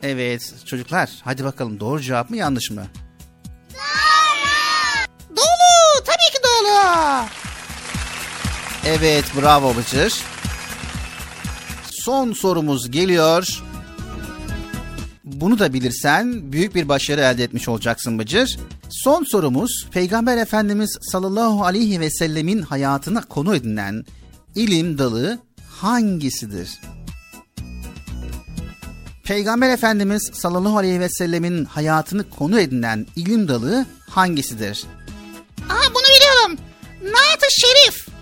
Speaker 3: Evet çocuklar hadi bakalım doğru cevap mı yanlış mı?
Speaker 5: Doğru tabii ki doğru.
Speaker 3: Evet bravo Bıcır. Son sorumuz geliyor. Bunu da bilirsen büyük bir başarı elde etmiş olacaksın Bıcır. Son sorumuz Peygamber Efendimiz sallallahu aleyhi ve sellemin hayatına konu edinen ilim dalı hangisidir? Peygamber Efendimiz sallallahu aleyhi ve sellemin hayatını konu edinen ilim dalı hangisidir?
Speaker 5: Aha bunu biliyorum. Naat-ı Şerif.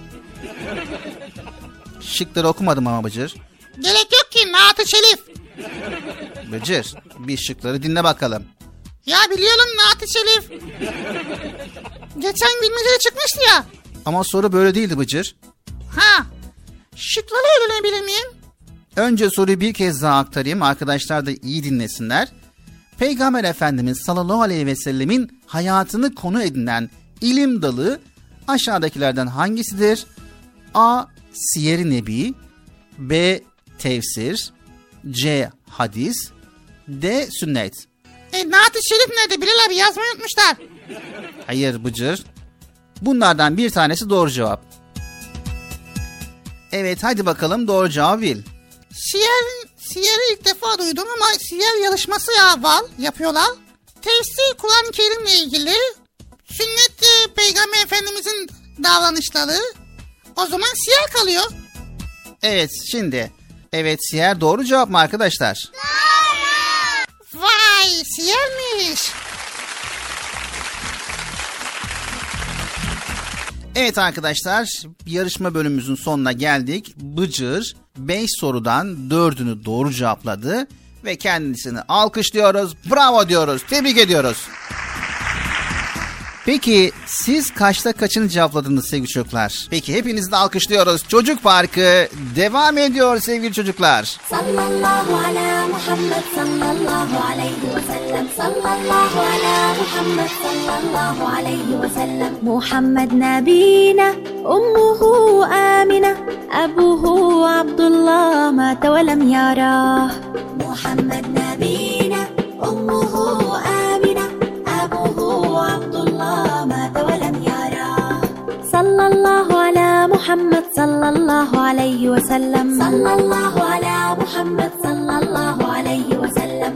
Speaker 3: Şıkları okumadım ama Bıcır.
Speaker 5: Gerek yok ki Naat-ı Şerif.
Speaker 3: Bıcır bir şıkları dinle bakalım.
Speaker 5: Ya biliyorum Naat-ı Şerif. Geçen bilmece çıkmıştı ya.
Speaker 3: Ama soru böyle değildi Bıcır.
Speaker 5: Ha. Şıkları öğrenebilir miyim?
Speaker 3: Önce soruyu bir kez daha aktarayım. Arkadaşlar da iyi dinlesinler. Peygamber Efendimiz sallallahu aleyhi ve sellemin hayatını konu edinen ilim dalı aşağıdakilerden hangisidir? A. Siyer-i Nebi B. Tefsir C. Hadis D. Sünnet
Speaker 5: E, Naat-ı Şerif nerede? Bilal abi yazmayı unutmuşlar.
Speaker 3: Hayır Bıcır. Bunlardan bir tanesi doğru cevap. Evet hadi bakalım doğru cevabı bil.
Speaker 5: Siyer, Siyer'i ilk defa duydum ama siyer yarışması ya var, yapıyorlar. Tefsir Kur'an-ı Kerim'le ilgili. Sünnet Peygamber Efendimizin davranışları. O zaman siyer kalıyor.
Speaker 3: Evet şimdi. Evet siyer doğru cevap mı arkadaşlar?
Speaker 5: Vay siyermiş.
Speaker 3: Evet arkadaşlar yarışma bölümümüzün sonuna geldik. Bıcır 5 sorudan 4'ünü doğru cevapladı ve kendisini alkışlıyoruz. Bravo diyoruz. Tebrik ediyoruz. Peki siz kaçta kaçını cevapladınız sevgili çocuklar? Peki hepinizi de alkışlıyoruz. Çocuk Parkı devam ediyor sevgili çocuklar.
Speaker 6: Sallallahu ala Muhammed sallallahu aleyhi ve sellem Sallallahu ala Muhammed sallallahu aleyhi ve sellem Muhammed nabina Ummuhu Amina Abuhu Abdullah Mate ve lem yarah Muhammed nabina Ummuhu Amina صلى الله على محمد صلى الله عليه وسلم. صلى الله على محمد صلى الله عليه وسلم.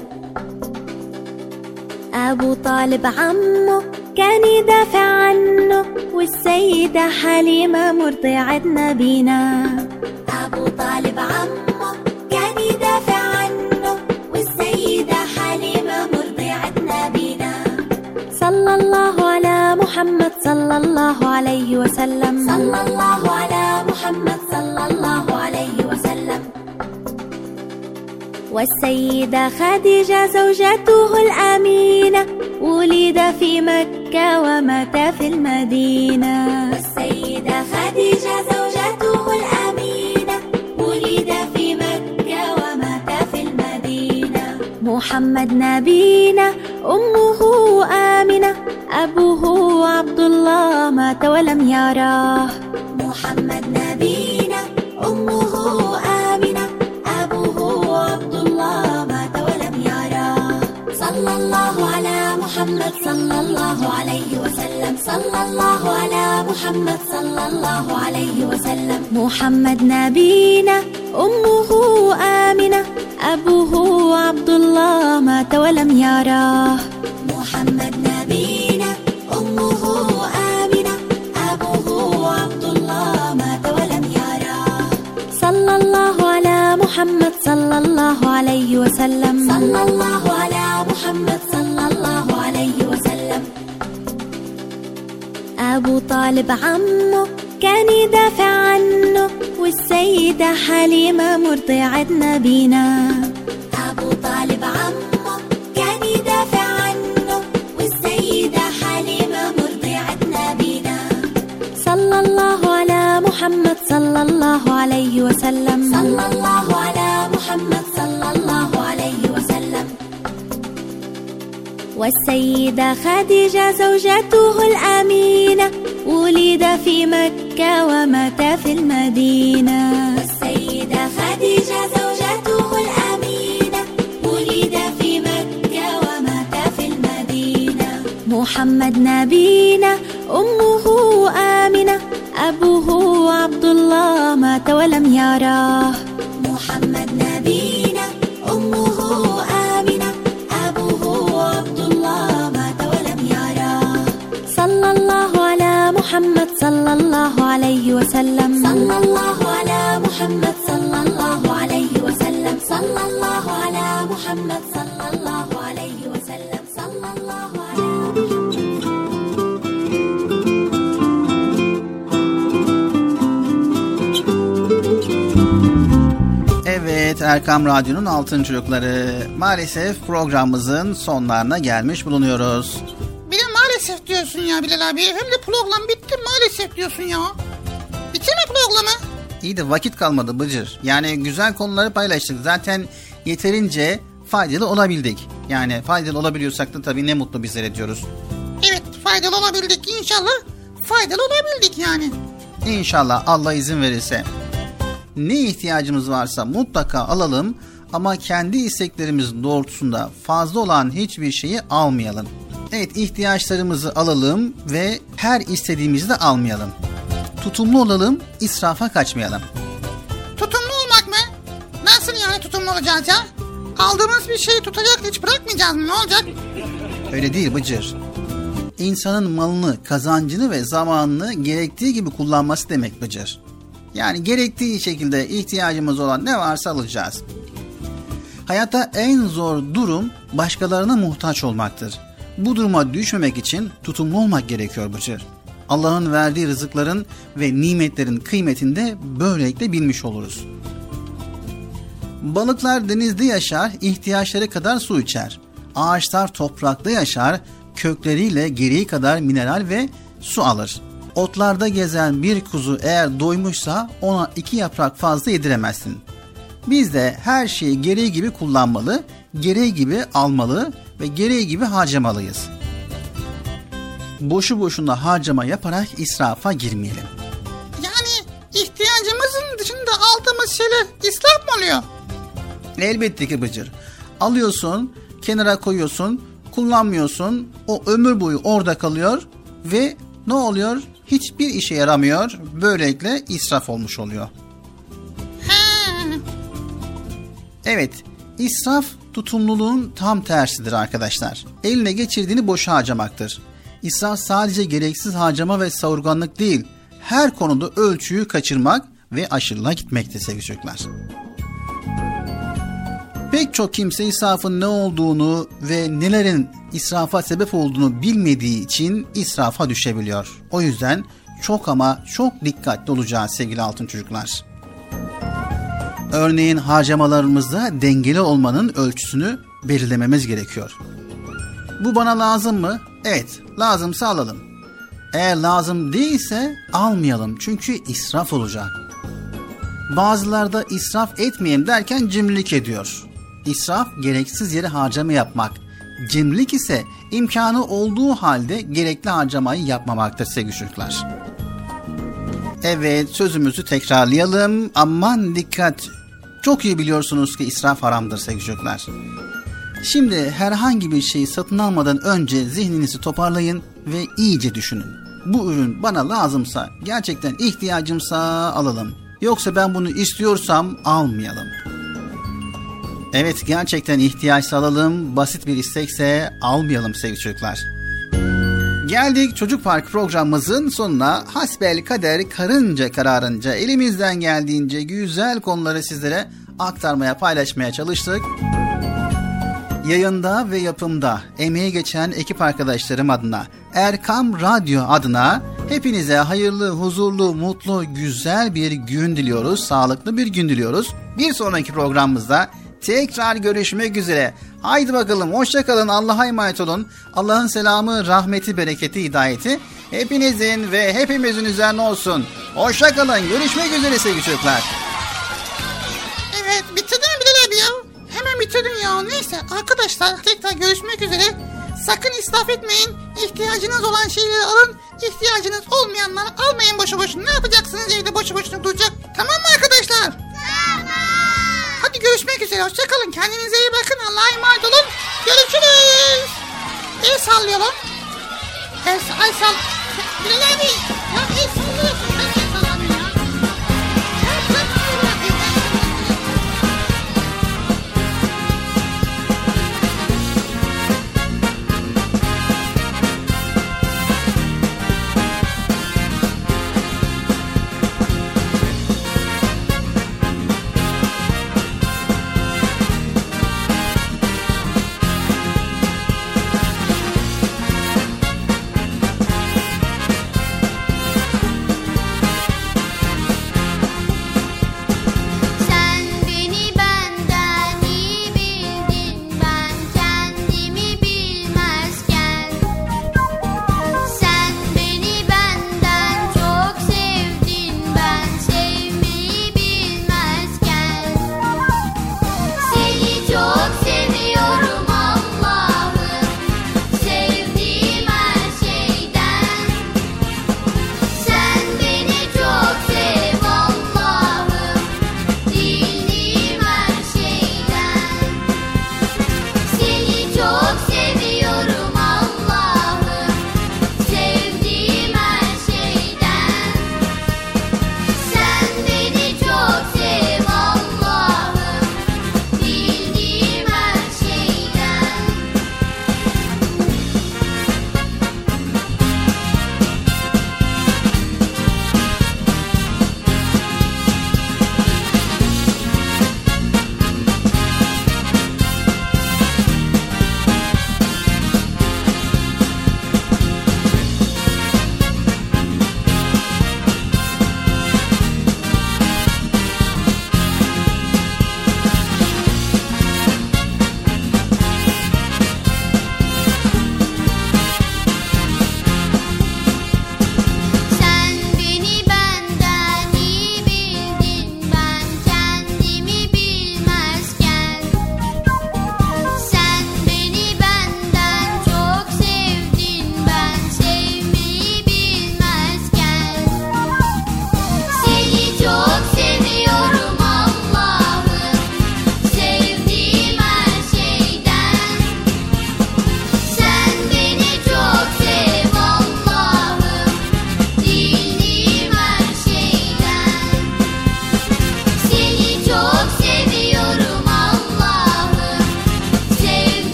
Speaker 6: أبو طالب عمه كان يدافع عنه والسيدة حليمة مرضعة نبينا أبو طالب عمه كان يدافع عنه صلى الله على محمد صلى الله عليه وسلم. صلى الله على محمد صلى الله عليه وسلم. والسيدة خديجة زوجته الأمينة ولد في مكة ومات في المدينة. والسيدة خديجة زوجته الأمينة ولد في مكة محمد نبينا أمه آمنة أبوه عبد الله مات ولم يراه محمد نبينا أمه آمنة أبوه عبد الله مات ولم يراه صلى الله على محمد صلى الله عليه وسلم. صلى الله على محمد صلى الله عليه وسلم. محمد نبينا أمه آمنة أبوه عبد الله مات ولم يراه محمد نبينا أمه آمنة. أبوه عبد الله مات ولم يراه صلى الله على محمد صلى الله عليه وسلم. صلى الله على محمد صلى الله عليه وسلم. أبو طالب عمه كان يدافع عنه. والسيدة حليمة مرضعة نبينا. أبو طالب عمه كان يدافع عنه والسيدة حليمة مرضعة نبينا. صلى الله على محمد صلى الله عليه وسلم. صلى الله على محمد صلى الله عليه وسلم. والسيدة خديجة زوجته الأمينة ولد في مكة. ومات في المدينة. والسيدة خديجة زوجته الأمينة ولد في مكة ومات في المدينة. محمد نبينا أمه آمنة أبوه عبد الله مات ولم يراه. وسلم صلى الله على محمد صلى الله عليه وسلم صلى الله على محمد صلى الله عليه وسلم صلى الله على
Speaker 3: Evet Erkam Radyo'nun Altın Çocukları. Maalesef programımızın sonlarına gelmiş bulunuyoruz.
Speaker 5: Bir de maalesef diyorsun ya Bilal abi. Hem de program bitti maalesef diyorsun ya.
Speaker 3: İyi de vakit kalmadı Bıcır. Yani güzel konuları paylaştık. Zaten yeterince faydalı olabildik. Yani faydalı olabiliyorsak da tabii ne mutlu bizlere diyoruz.
Speaker 5: Evet faydalı olabildik inşallah. Faydalı olabildik yani.
Speaker 3: İnşallah Allah izin verirse. Ne ihtiyacımız varsa mutlaka alalım ama kendi isteklerimiz doğrultusunda fazla olan hiçbir şeyi almayalım. Evet ihtiyaçlarımızı alalım ve her istediğimizi de almayalım. Tutumlu olalım, israfa kaçmayalım.
Speaker 5: Tutumlu olmak mı? Nasıl yani tutumlu olacağız ya? Aldığımız bir şeyi tutacak hiç bırakmayacağız mı? Ne olacak?
Speaker 3: Öyle değil Bıcır. İnsanın malını, kazancını ve zamanını gerektiği gibi kullanması demek Bıcır. Yani gerektiği şekilde ihtiyacımız olan ne varsa alacağız. Hayatta en zor durum başkalarına muhtaç olmaktır. Bu duruma düşmemek için tutumlu olmak gerekiyor Bıcır. Allah'ın verdiği rızıkların ve nimetlerin kıymetini de böylelikle bilmiş oluruz. Balıklar denizde yaşar, ihtiyaçları kadar su içer. Ağaçlar toprakta yaşar, kökleriyle gereği kadar mineral ve su alır. Otlarda gezen bir kuzu eğer doymuşsa ona iki yaprak fazla yediremezsin. Biz de her şeyi gereği gibi kullanmalı, gereği gibi almalı ve gereği gibi harcamalıyız. Boşu boşuna harcama yaparak israfa girmeyelim.
Speaker 5: Yani ihtiyacımızın dışında aldığımız şeyler israf mı oluyor?
Speaker 3: Elbette ki Bıcır. Alıyorsun, kenara koyuyorsun, kullanmıyorsun. O ömür boyu orada kalıyor ve ne oluyor? Hiçbir işe yaramıyor. Böylelikle israf olmuş oluyor. Evet, israf tutumluluğun tam tersidir arkadaşlar. Eline geçirdiğini boşa harcamaktır. İsraf sadece gereksiz harcama ve savurganlık değil, her konuda ölçüyü kaçırmak ve aşırılığa gitmekte sevgili çocuklar. Pek çok kimse israfın ne olduğunu ve nelerin israfa sebep olduğunu bilmediği için israfa düşebiliyor. O yüzden çok ama çok dikkatli olacağız sevgili altın çocuklar. Örneğin harcamalarımızda dengeli olmanın ölçüsünü belirlememiz gerekiyor. Bu bana lazım mı? Evet, lazımsa alalım. Eğer lazım değilse almayalım çünkü israf olacak. Bazılarda israf etmeyeyim derken cimrilik ediyor. İsraf gereksiz yere harcama yapmak. Cimrilik ise imkanı olduğu halde gerekli harcamayı yapmamaktır sevgili çocuklar. Evet sözümüzü tekrarlayalım. Aman dikkat. Çok iyi biliyorsunuz ki israf haramdır sevgili çocuklar. Şimdi herhangi bir şeyi satın almadan önce zihninizi toparlayın ve iyice düşünün. Bu ürün bana lazımsa, gerçekten ihtiyacımsa alalım. Yoksa ben bunu istiyorsam almayalım. Evet gerçekten ihtiyaç alalım, basit bir istekse almayalım sevgili çocuklar. Geldik Çocuk Park programımızın sonuna. Hasbel kader karınca kararınca elimizden geldiğince güzel konuları sizlere aktarmaya, paylaşmaya çalıştık. Yayında ve yapımda emeği geçen ekip arkadaşlarım adına, Erkam Radyo adına hepinize hayırlı, huzurlu, mutlu, güzel bir gün diliyoruz. Sağlıklı bir gün diliyoruz. Bir sonraki programımızda tekrar görüşmek üzere. Haydi bakalım hoşçakalın Allah'a emanet olun. Allah'ın selamı, rahmeti, bereketi, hidayeti hepinizin ve hepimizin üzerine olsun. Hoşçakalın görüşmek üzere sevgili çocuklar.
Speaker 5: Evet bitirdin Hemen bitirdin ya. Neyse arkadaşlar tekrar görüşmek üzere. Sakın israf etmeyin. İhtiyacınız olan şeyleri alın. İhtiyacınız olmayanları almayın boşu boşuna. Ne yapacaksınız evde boşu boşuna duracak. Tamam mı arkadaşlar? Tamam. Hadi görüşmek üzere. Hoşçakalın. Kendinize iyi bakın. Allah'a emanet olun. Görüşürüz. El sallayalım. El, el sall... Bilal abi. Ya el sallıyorsun.